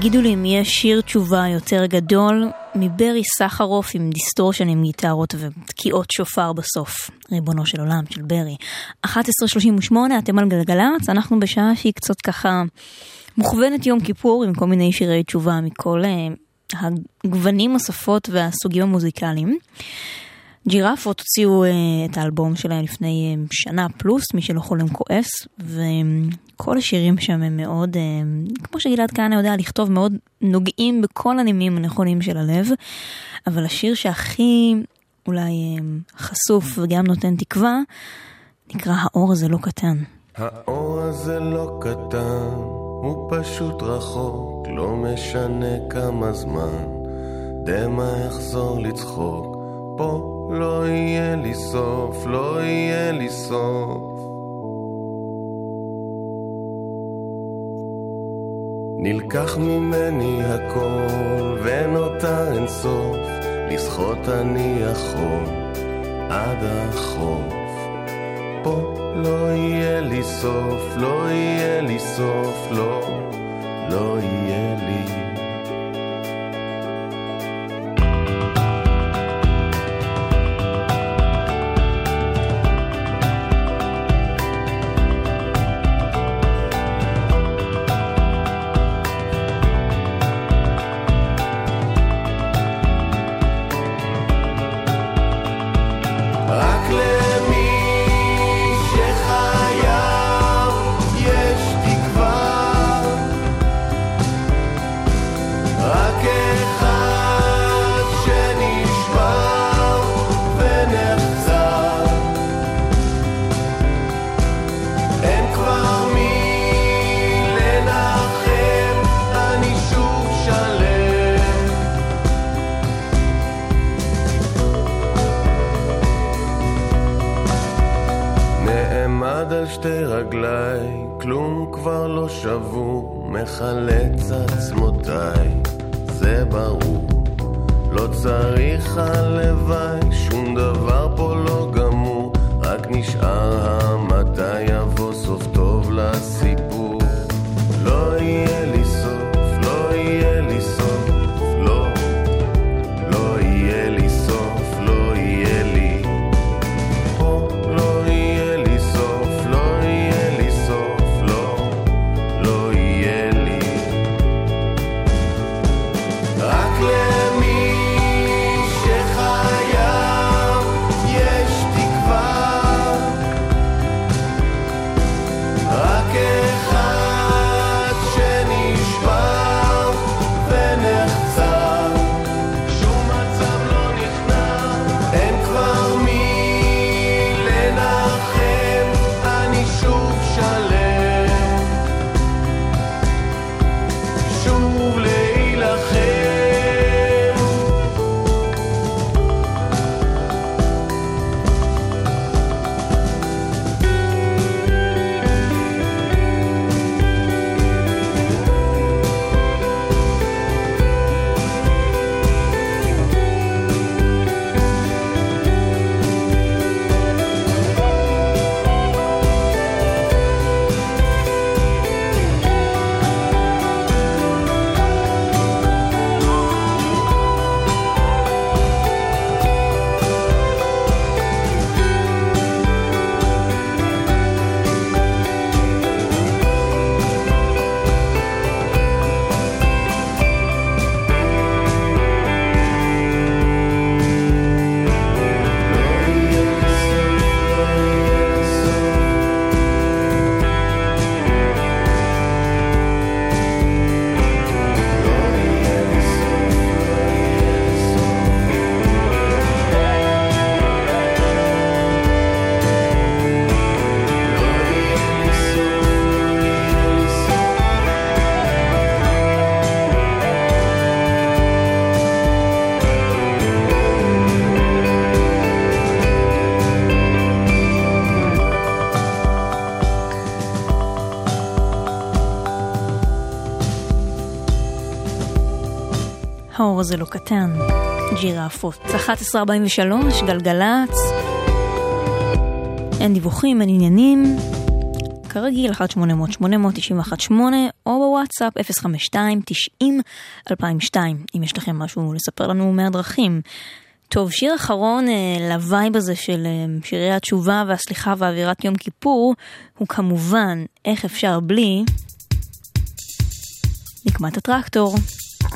תגידו לי אם יש שיר תשובה יותר גדול מברי סחרוף עם distortion עם גיטרות ותקיעות שופר בסוף. ריבונו של עולם, של ברי. 11.38, אתם על גלגלצ, אנחנו בשעה שהיא קצת ככה מוכוונת יום כיפור עם כל מיני שירי תשובה מכל אה, הגוונים, השפות והסוגים המוזיקליים. ג'ירפות הוציאו אה, את האלבום שלהם לפני אה, שנה פלוס, מי שלא חולם כועס, וכל השירים שם הם מאוד, uh, כמו שגלעד כהנא יודע לכתוב, מאוד נוגעים בכל הנימים הנכונים של הלב, אבל השיר שהכי אולי חשוף וגם נותן תקווה, נקרא האור הזה לא קטן. האור הזה לא קטן, הוא פשוט רחוק, לא משנה כמה זמן. דמע יחזור לצחוק, פה לא יהיה לי סוף, לא יהיה לי סוף. נלקח ממני הכל, ונותר אין סוף, לשחות אני יכול עד החוף. פה לא יהיה לי סוף, לא יהיה לי סוף, לא, לא יהיה לי. רק האור הזה לא קטן. ג'ירפות. 11.43, גלגלצ. אין דיווחים, אין עניינים. כרגיל, 1-800-891-8 או בוואטסאפ 052-90-2002, אם יש לכם משהו לספר לנו מהדרכים. טוב, שיר אחרון אה, ל vibe הזה של אה, שירי התשובה והסליחה ואווירת יום כיפור, הוא כמובן, איך אפשר בלי, נקמת הטרקטור,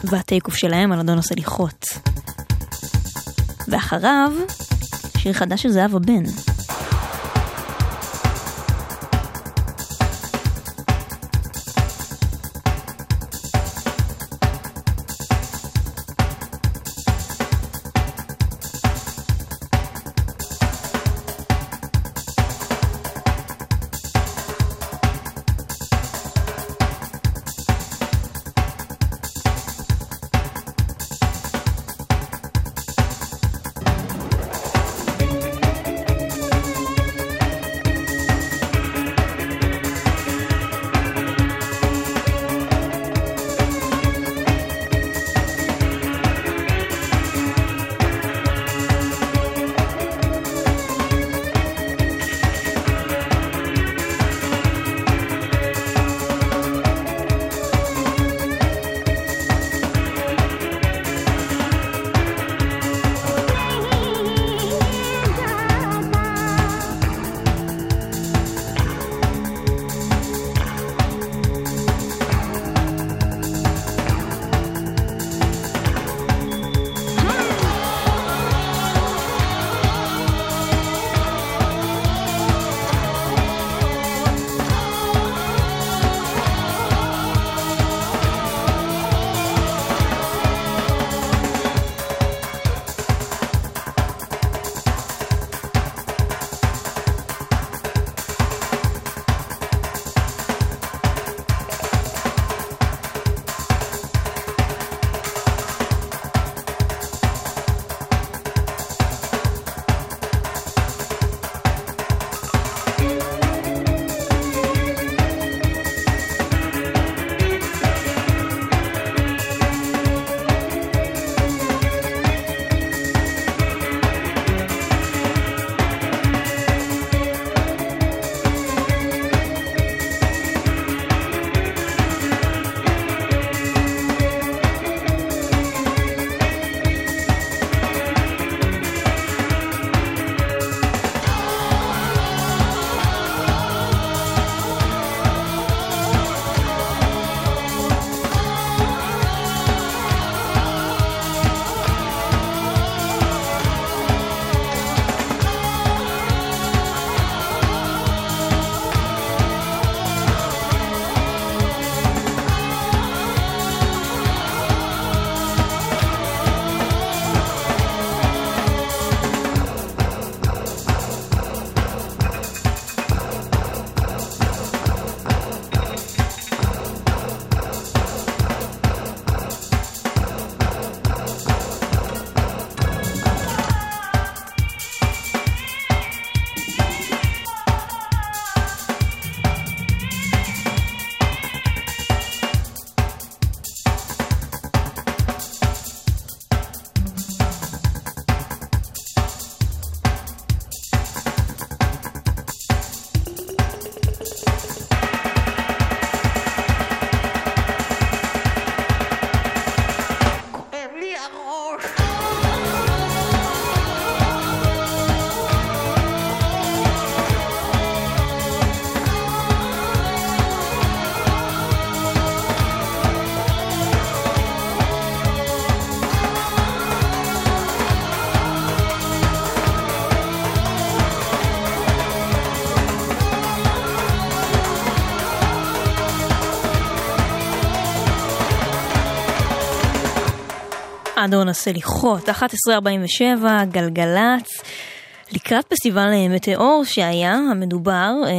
והטייק אוף שלהם על אדון הסליחות. ואחריו, שיר חדש של זהבה בן. אדון הסליחות, 11.47, גלגלצ. לקראת פסטיבל אה, מטאור שהיה, המדובר, אה,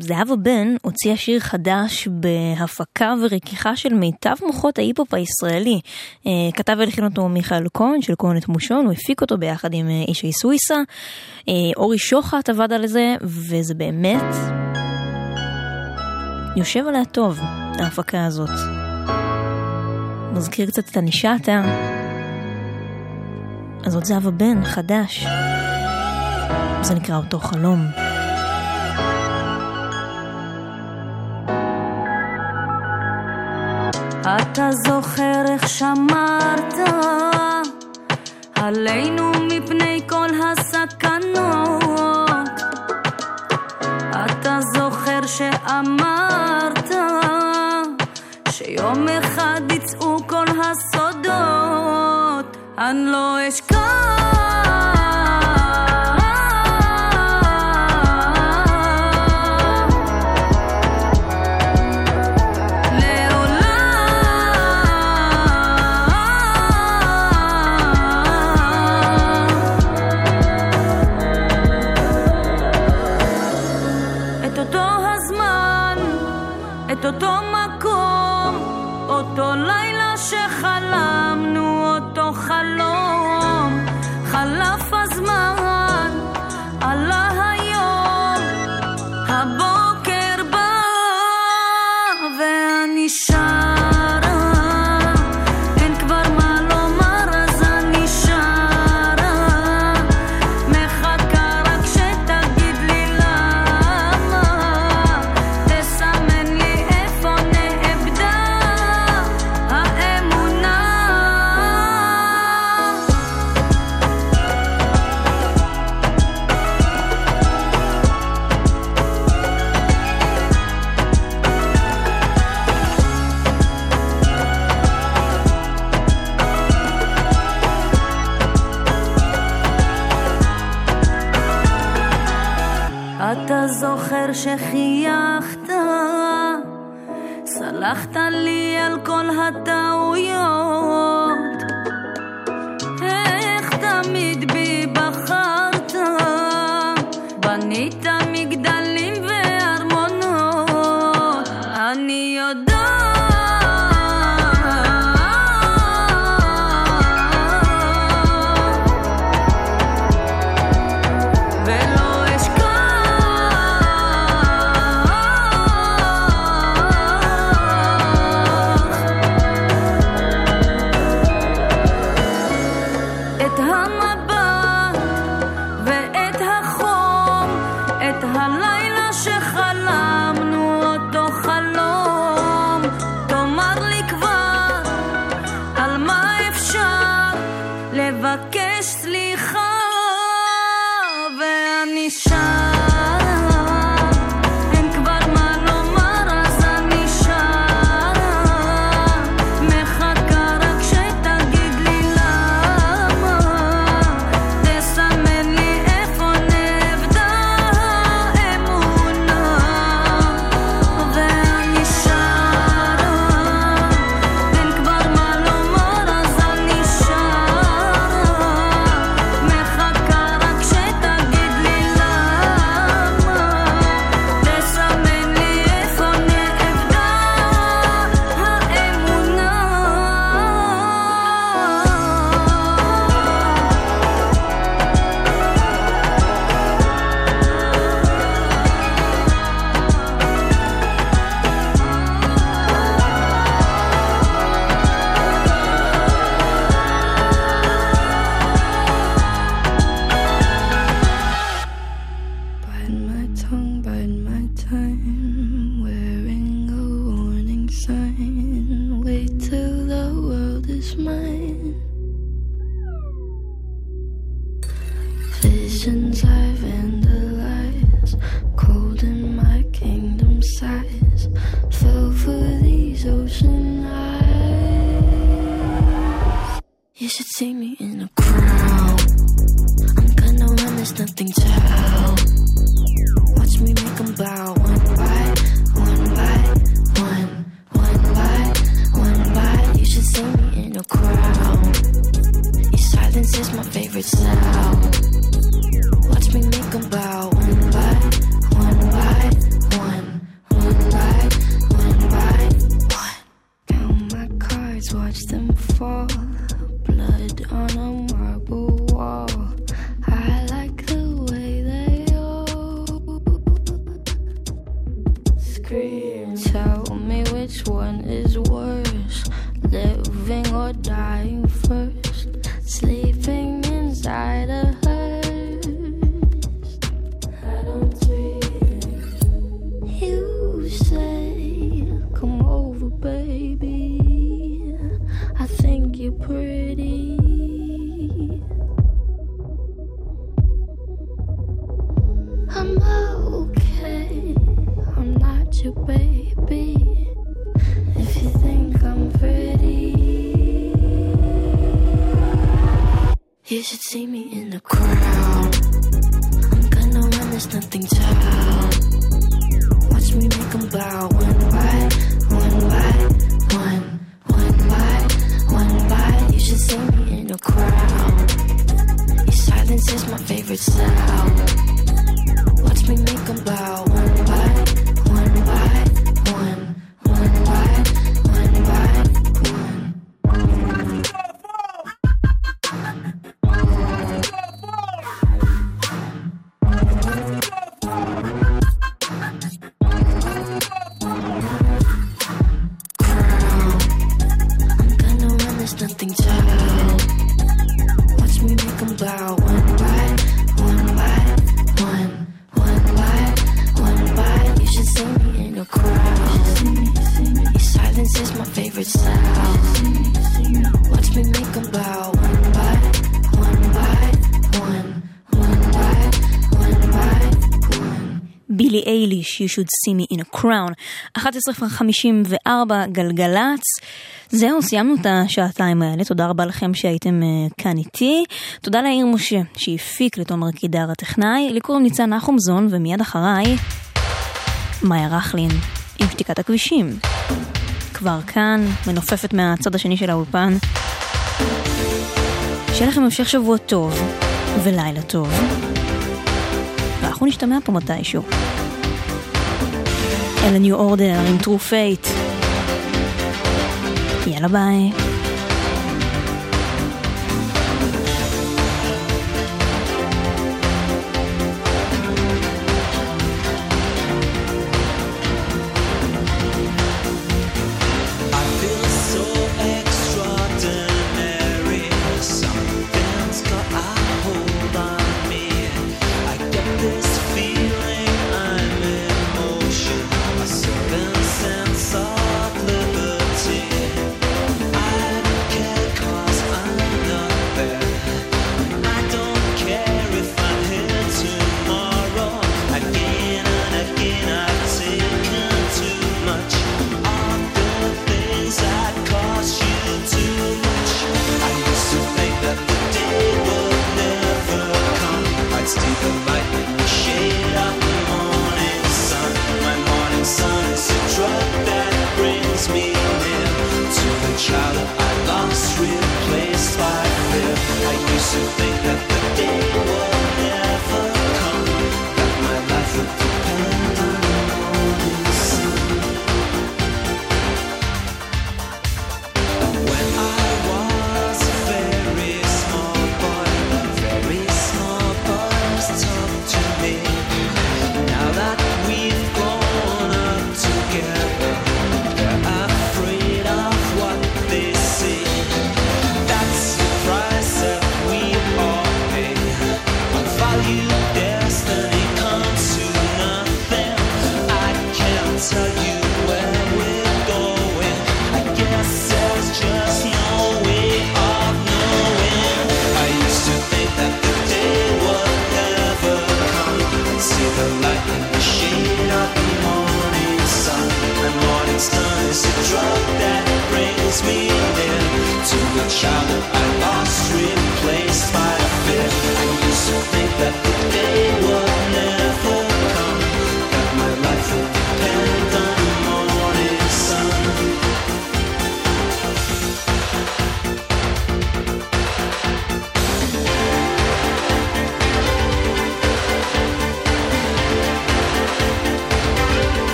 זהבה בן הוציאה שיר חדש בהפקה ורכיחה של מיטב מוחות ההיפ-הופ הישראלי. אה, כתב והלחין אותו מיכאל כהן של כהן את מושון, הוא הפיק אותו ביחד עם אישי סוויסה. אורי שוחט עבד על זה, וזה באמת יושב עליה טוב, ההפקה הזאת. מזכיר קצת את הנישטה. אז זאת זהבה בן, חדש. זה נקרא אותו חלום. אתה זוכר איך שמרת עלינו מפני כל הסכנות. אתה זוכר שאמרת שיום אחד יצאו כל הסודות. אני לא אשכח בילי אייליש, You should see me in a crown. 11:54 גלגלצ. זהו, סיימנו את השעתיים האלה, תודה רבה לכם שהייתם uh, כאן איתי. תודה לעיר משה, שהפיק לתומר קידר הטכנאי. לי קוראים ניצן נחומזון, ומיד אחריי, מאיה רכלין, עם שתיקת הכבישים. כבר כאן, מנופפת מהצד השני של האולפן. שיהיה לכם המשך שבוע טוב ולילה טוב. ואנחנו נשתמע פה מתישהו. אלה New Order עם True Faith. יאללה ביי.